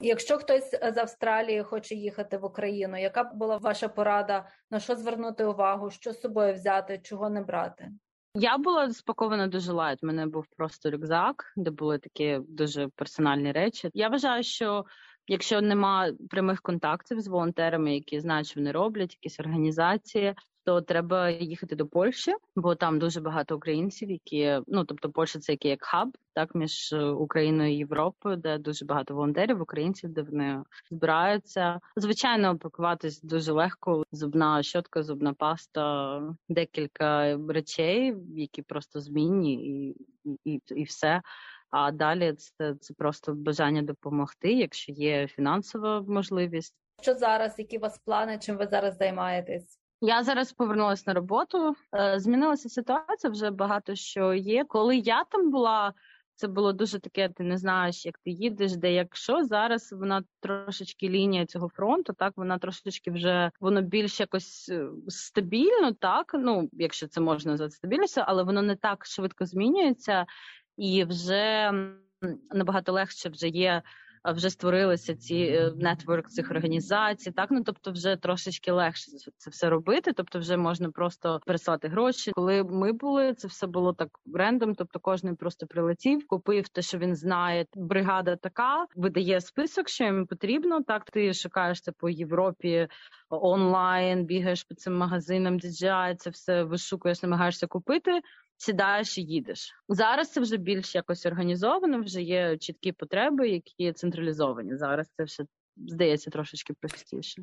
Якщо хтось з Австралії хоче їхати в Україну, яка б була ваша порада на що звернути увагу, що з собою взяти, чого не брати? Я була спакована дуже light. У мене був просто рюкзак, де були такі дуже персональні речі. Я вважаю, що якщо нема прямих контактів з волонтерами, які знають, що вони роблять, якісь організації, то треба їхати до Польщі, бо там дуже багато українців, які ну тобто Польща це який як хаб, так між Україною і Європою, де дуже багато волонтерів, українців, де вони збираються. Звичайно, пакуватись дуже легко. Зубна щотка, зубна паста, декілька речей, які просто змінні, і, і, і все. А далі це це просто бажання допомогти, якщо є фінансова можливість. Що зараз? Які у вас плани? Чим ви зараз займаєтесь? Я зараз повернулася на роботу. Е, змінилася ситуація вже багато що є. Коли я там була, це було дуже таке. Ти не знаєш, як ти їдеш, де якщо зараз вона трошечки лінія цього фронту, так вона трошечки вже воно більш якось е, стабільно, так ну якщо це можна назвати стабільністю, але воно не так швидко змінюється і вже набагато легше вже є вже створилися ці е, нетворк цих організацій. Так ну тобто, вже трошечки легше це все робити. Тобто, вже можна просто переслати гроші. Коли ми були, це все було так рендом. Тобто, кожен просто прилетів, купив те, що він знає. Бригада така видає список, що їм потрібно. Так ти шукаєш це по Європі. Онлайн бігаєш по цим магазинам, DJI, це все вишукуєш, намагаєшся купити сідаєш і їдеш. Зараз це вже більш якось організовано, вже є чіткі потреби, які централізовані. Зараз це все здається трошечки простіше.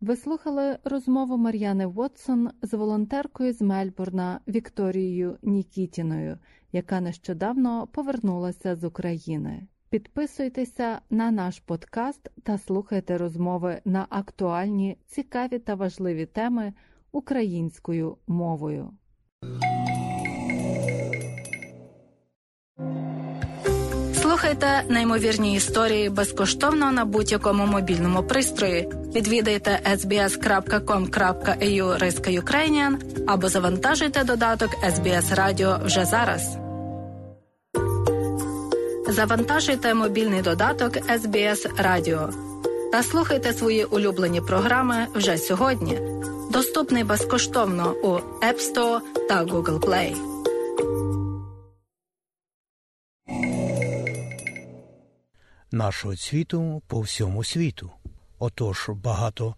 Ви слухали розмову Мар'яни Вотсон з волонтеркою з Мельбурна Вікторією Нікітіною, яка нещодавно повернулася з України. Підписуйтеся на наш подкаст та слухайте розмови на актуальні, цікаві та важливі теми українською мовою. Слухайте неймовірні історії безкоштовно на будь-якому мобільному пристрої. Відвідайте sbs.com.au або завантажуйте додаток SBS Radio вже зараз. Завантажуйте мобільний додаток SBS Радіо та слухайте свої улюблені програми вже сьогодні. Доступний безкоштовно у App Store та Google Play. Нашого світу по всьому світу. Отож, багато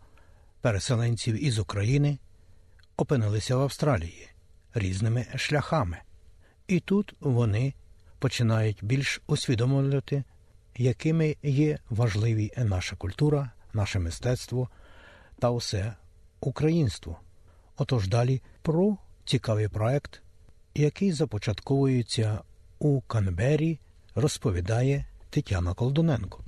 переселенців із України опинилися в Австралії різними шляхами. І тут вони починають більш усвідомлювати, якими є важливі наша культура, наше мистецтво та усе українство. Отож далі про цікавий проект, який започатковується у Канбері, розповідає Тетяна Колдуненко.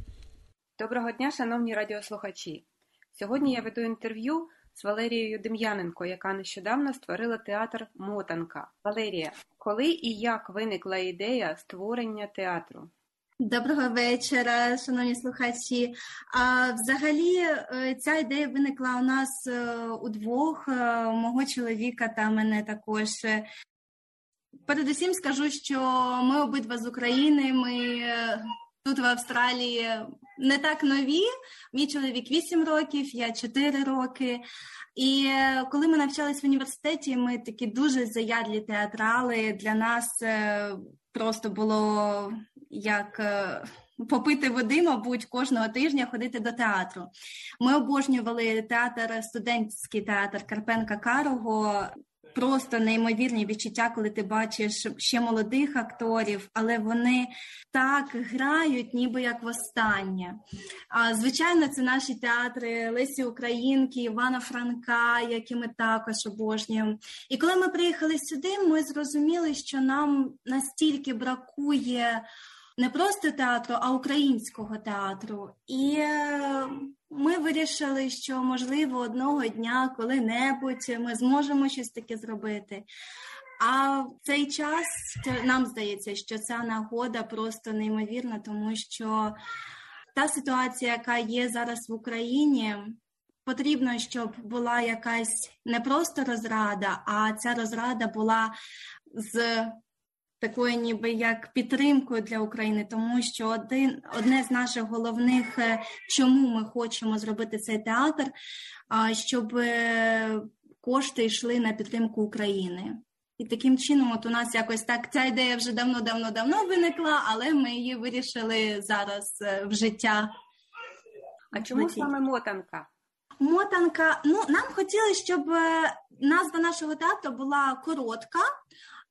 Доброго дня, шановні радіослухачі. Сьогодні я веду інтерв'ю з Валерією Дем'яненко, яка нещодавно створила театр Мотанка. Валерія, коли і як виникла ідея створення театру? Доброго вечора, шановні слухачі. А взагалі, е, ця ідея виникла у нас е, удвох, е, мого чоловіка та мене також. Передусім скажу, що ми обидва з України. Ми тут в Австралії не так нові. Мій чоловік 8 років, я 4 роки. І коли ми навчались в університеті, ми такі дуже заядлі театрали. Для нас просто було як попити води, мабуть, кожного тижня ходити до театру. Ми обожнювали театр, студентський театр Карпенка Карого просто неймовірні відчуття, коли ти бачиш ще молодих акторів, але вони так грають, ніби як востаннє. А звичайно, це наші театри Лесі Українки, Івана Франка, які ми також обожнюємо. І коли ми приїхали сюди, ми зрозуміли, що нам настільки бракує. Не просто театру, а українського театру. І ми вирішили, що можливо одного дня, коли-небудь, ми зможемо щось таке зробити. А в цей час нам здається, що ця нагода просто неймовірна, тому що та ситуація, яка є зараз в Україні, потрібно, щоб була якась не просто розрада, а ця розрада була з такою, ніби як підтримкою для України, тому що один одне з наших головних, е, чому ми хочемо зробити цей театр, щоб е, кошти йшли на підтримку України. І таким чином, от у нас якось так ця ідея вже давно-давно-давно виникла, але ми її вирішили зараз е, в життя. А чому саме мотанка? Мотанка. Ну, нам хотілося, щоб назва нашого театру була коротка,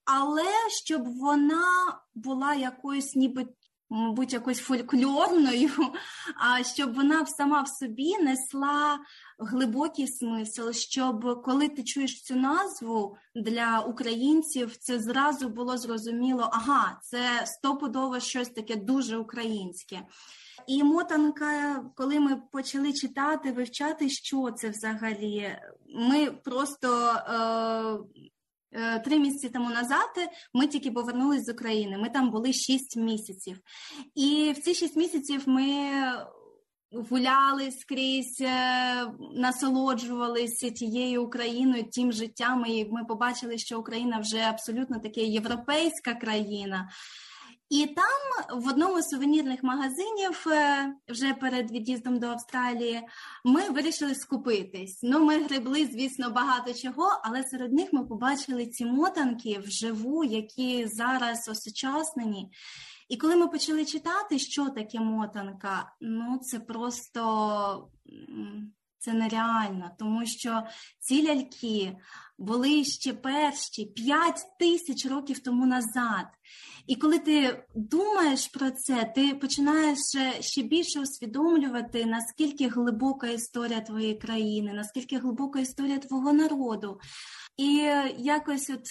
але щоб вона була якоюсь, ніби мабуть, якоюсь фольклорною, а щоб вона сама в собі несла глибокий смисл, щоб коли ти чуєш цю назву для українців, це зразу було зрозуміло, ага, це стопудово щось таке дуже українське. І мотанка, коли ми почали читати, вивчати, що це взагалі, ми просто е, три місяці тому назад ми тільки повернулись з України. Ми там були шість місяців, і в ці шість місяців ми гуляли скрізь, е, насолоджувалися тією Україною, тим життям. І ми побачили, що Україна вже абсолютно таке європейська країна. І там в одному з сувенірних магазинів е, вже перед від'їздом до Австралії ми вирішили скупитись. Ну, ми гребли, звісно, багато чого, але серед них ми побачили ці мотанки вживу, які зараз осучаснені. І коли ми почали читати, що таке мотанка, ну це просто це нереально, тому що ці ляльки були ще перші 5 тисяч років тому назад. І коли ти думаєш про це, ти починаєш ще більше усвідомлювати, наскільки глибока історія твоєї країни, наскільки глибока історія твого народу. І якось от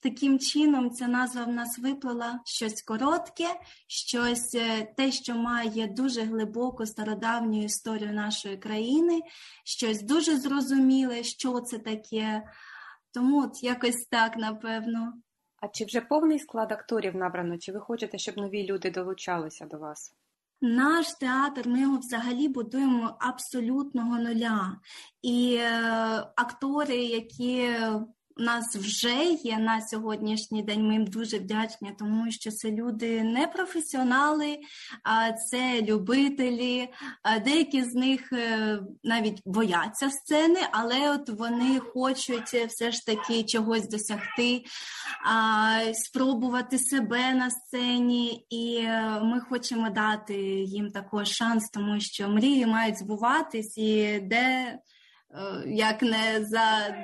Таким чином, ця назва в нас виплила щось коротке, щось е, те, що має дуже глибоку стародавню історію нашої країни, щось дуже зрозуміле, що це таке. Тому от якось так, напевно. А чи вже повний склад акторів набрано? Чи ви хочете, щоб нові люди долучалися до вас? Наш театр, ми його взагалі будуємо абсолютного нуля. І е, актори, які у нас вже є на сьогоднішній день. Ми їм дуже вдячні, тому що це люди не професіонали, а це любителі. Деякі з них е, навіть бояться сцени, але от вони хочуть все ж таки чогось досягти, спробувати себе на сцені, і е, ми хочемо дати їм також шанс, тому що мрії мають збуватись і де. Е, як не за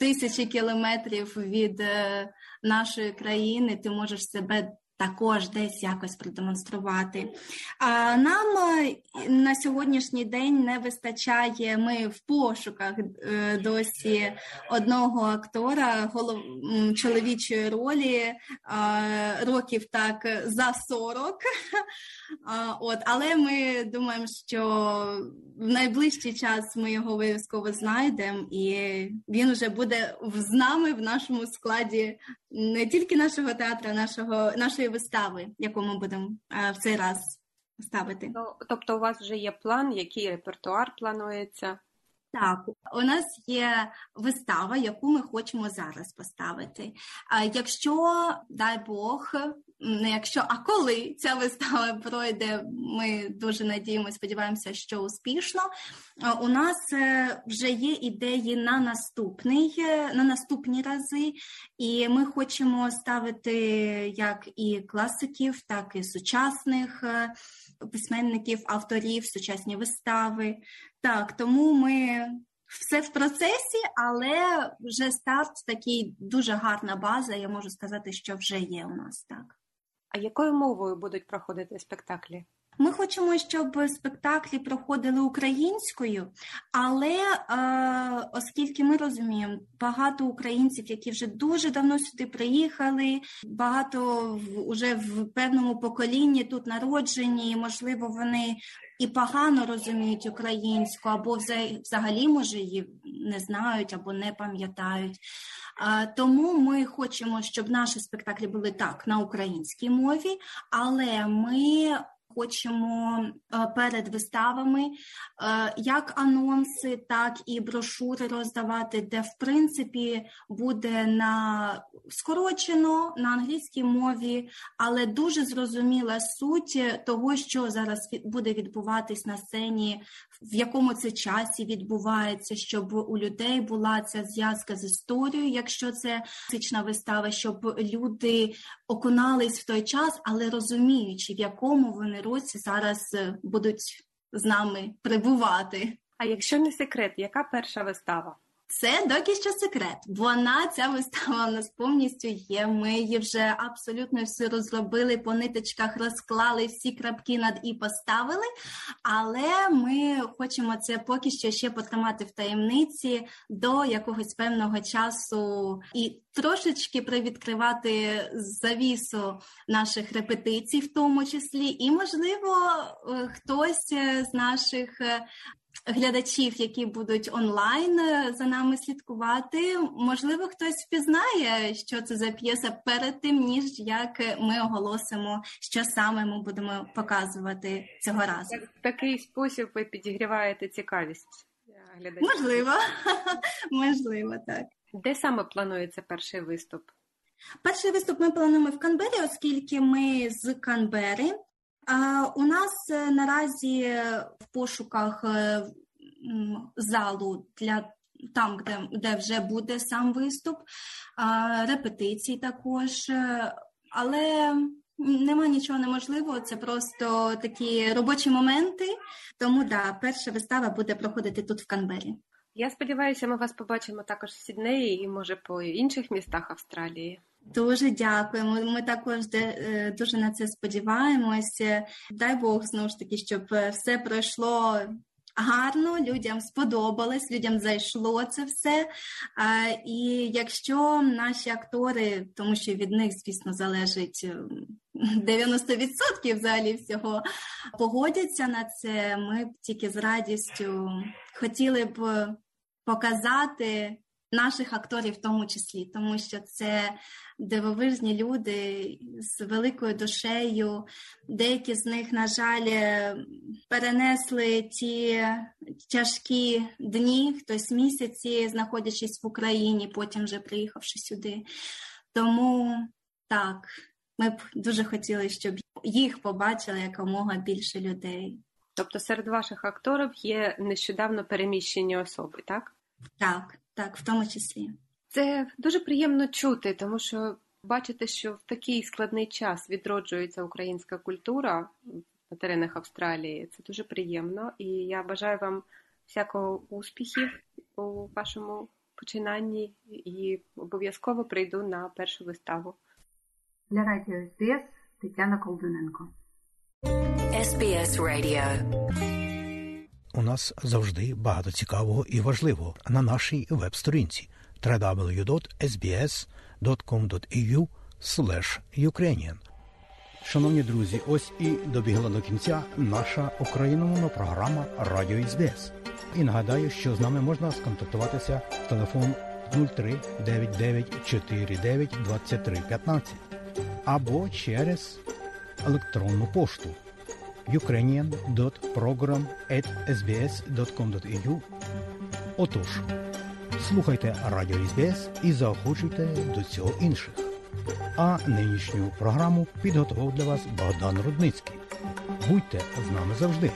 тисячі кілометрів від е, нашої країни, ти можеш себе також десь якось продемонструвати. А нам е, на сьогоднішній день не вистачає. Ми в пошуках досі одного актора голов... чоловічої ролі років так за 40. От, але ми думаємо, що в найближчий час ми його обов'язково знайдемо, і він вже буде з нами в нашому складі не тільки нашого театру, нашого нашої вистави, яку ми будемо е, в цей раз ставити. Тобто, у вас вже є план, який репертуар планується? Так, у нас є вистава, яку ми хочемо зараз поставити. Якщо дай Бог, не якщо, а коли ця вистава пройде, ми дуже надіємося, сподіваємося, що успішно. У нас е, вже є ідеї на наступний, е, на наступні рази, і ми хочемо ставити як і класиків, так і сучасних е, письменників, авторів, сучасні вистави. Так, тому ми все в процесі, але вже старт такий дуже гарна база. Я можу сказати, що вже є у нас так. Якою мовою будуть проходити спектаклі? Ми хочемо, щоб спектаклі проходили українською, але е, оскільки ми розуміємо, багато українців, які вже дуже давно сюди приїхали, багато в, уже в певному поколінні тут народжені, можливо, вони і погано розуміють українську, або взагалі, може, її не знають або не пам'ятають. Тому ми хочемо, щоб наші спектаклі були так на українській мові, але ми хочемо е, перед виставами е, як анонси, так і брошури роздавати, де в принципі буде на скорочено на англійській мові, але дуже зрозуміла суть того, що зараз буде відбуватись на сцені, в якому це часі відбувається, щоб у людей була ця зв'язка з історією, якщо це класична вистава, щоб люди окунались в той час, але розуміючи, в якому вони році зараз е, будуть з нами прибувати. А якщо не секрет, яка перша вистава? Це доки що секрет. Вона ця вистава у нас повністю є. Ми її вже абсолютно все розробили, по ниточках розклали, всі крапки над і поставили. Але ми хочемо це поки що ще потримати в таємниці до якогось певного часу і трошечки привідкривати завісу наших репетицій, в тому числі, і можливо е, хтось з наших глядачів, які будуть онлайн е, за нами слідкувати. Можливо, хтось впізнає, що це за п'єса перед тим, ніж як ми оголосимо, що саме ми будемо показувати цього разу. В такий спосіб ви підігріваєте цікавість глядачів? Можливо, можливо, так. Де саме планується перший виступ? Перший виступ ми плануємо в Канбері, оскільки ми з Канбери. У нас е, наразі в пошуках е, залу для там, де де вже буде сам виступ, репетиції також, е, але нема нічого неможливого, це просто такі робочі моменти. Тому да, перша вистава буде проходити тут в Канбері. Я сподіваюся, ми вас побачимо також в Сіднеї і може по інших містах Австралії. Дуже дякуємо. Ми також е, дуже на це сподіваємося. Дай Бог знову ж таки, щоб все пройшло. Гарно, людям сподобалось, людям зайшло це все. І якщо наші актори, тому що від них, звісно, залежить 90% взагалі всього, погодяться на це, ми б тільки з радістю хотіли б показати наших акторів в тому числі, тому що це дивовижні люди з великою душею. Деякі з них, на жаль, перенесли ті тяжкі дні, хтось місяці, знаходячись в Україні, потім вже приїхавши сюди. Тому так, ми б дуже хотіли, щоб їх побачили якомога більше людей. Тобто серед ваших акторів є нещодавно переміщені особи, так? Так, так, в тому числі. Це дуже приємно чути, тому що бачити, що в такий складний час відроджується українська культура на теренах Австралії. Це дуже приємно, і я бажаю вам всякого успіхів у вашому починанні і обов'язково прийду на першу виставу. Для радіо СБС Тетяна Колдуненко. SBS Radio. У нас завжди багато цікавого і важливого на нашій веб-сторінці www.sbs.com.au Ukrainian. Шановні друзі, ось і добігла до кінця наша україномовна програма Радіо СБС. І нагадаю, що з нами можна сконтактуватися телефон 03 99 49 23 15 або через електронну пошту ukrainian.program.sbs.com.au Отож, слухайте Радіо СБС і заохочуйте до цього інших. А нинішню програму підготував для вас Богдан Рудницький. Будьте з нами завжди.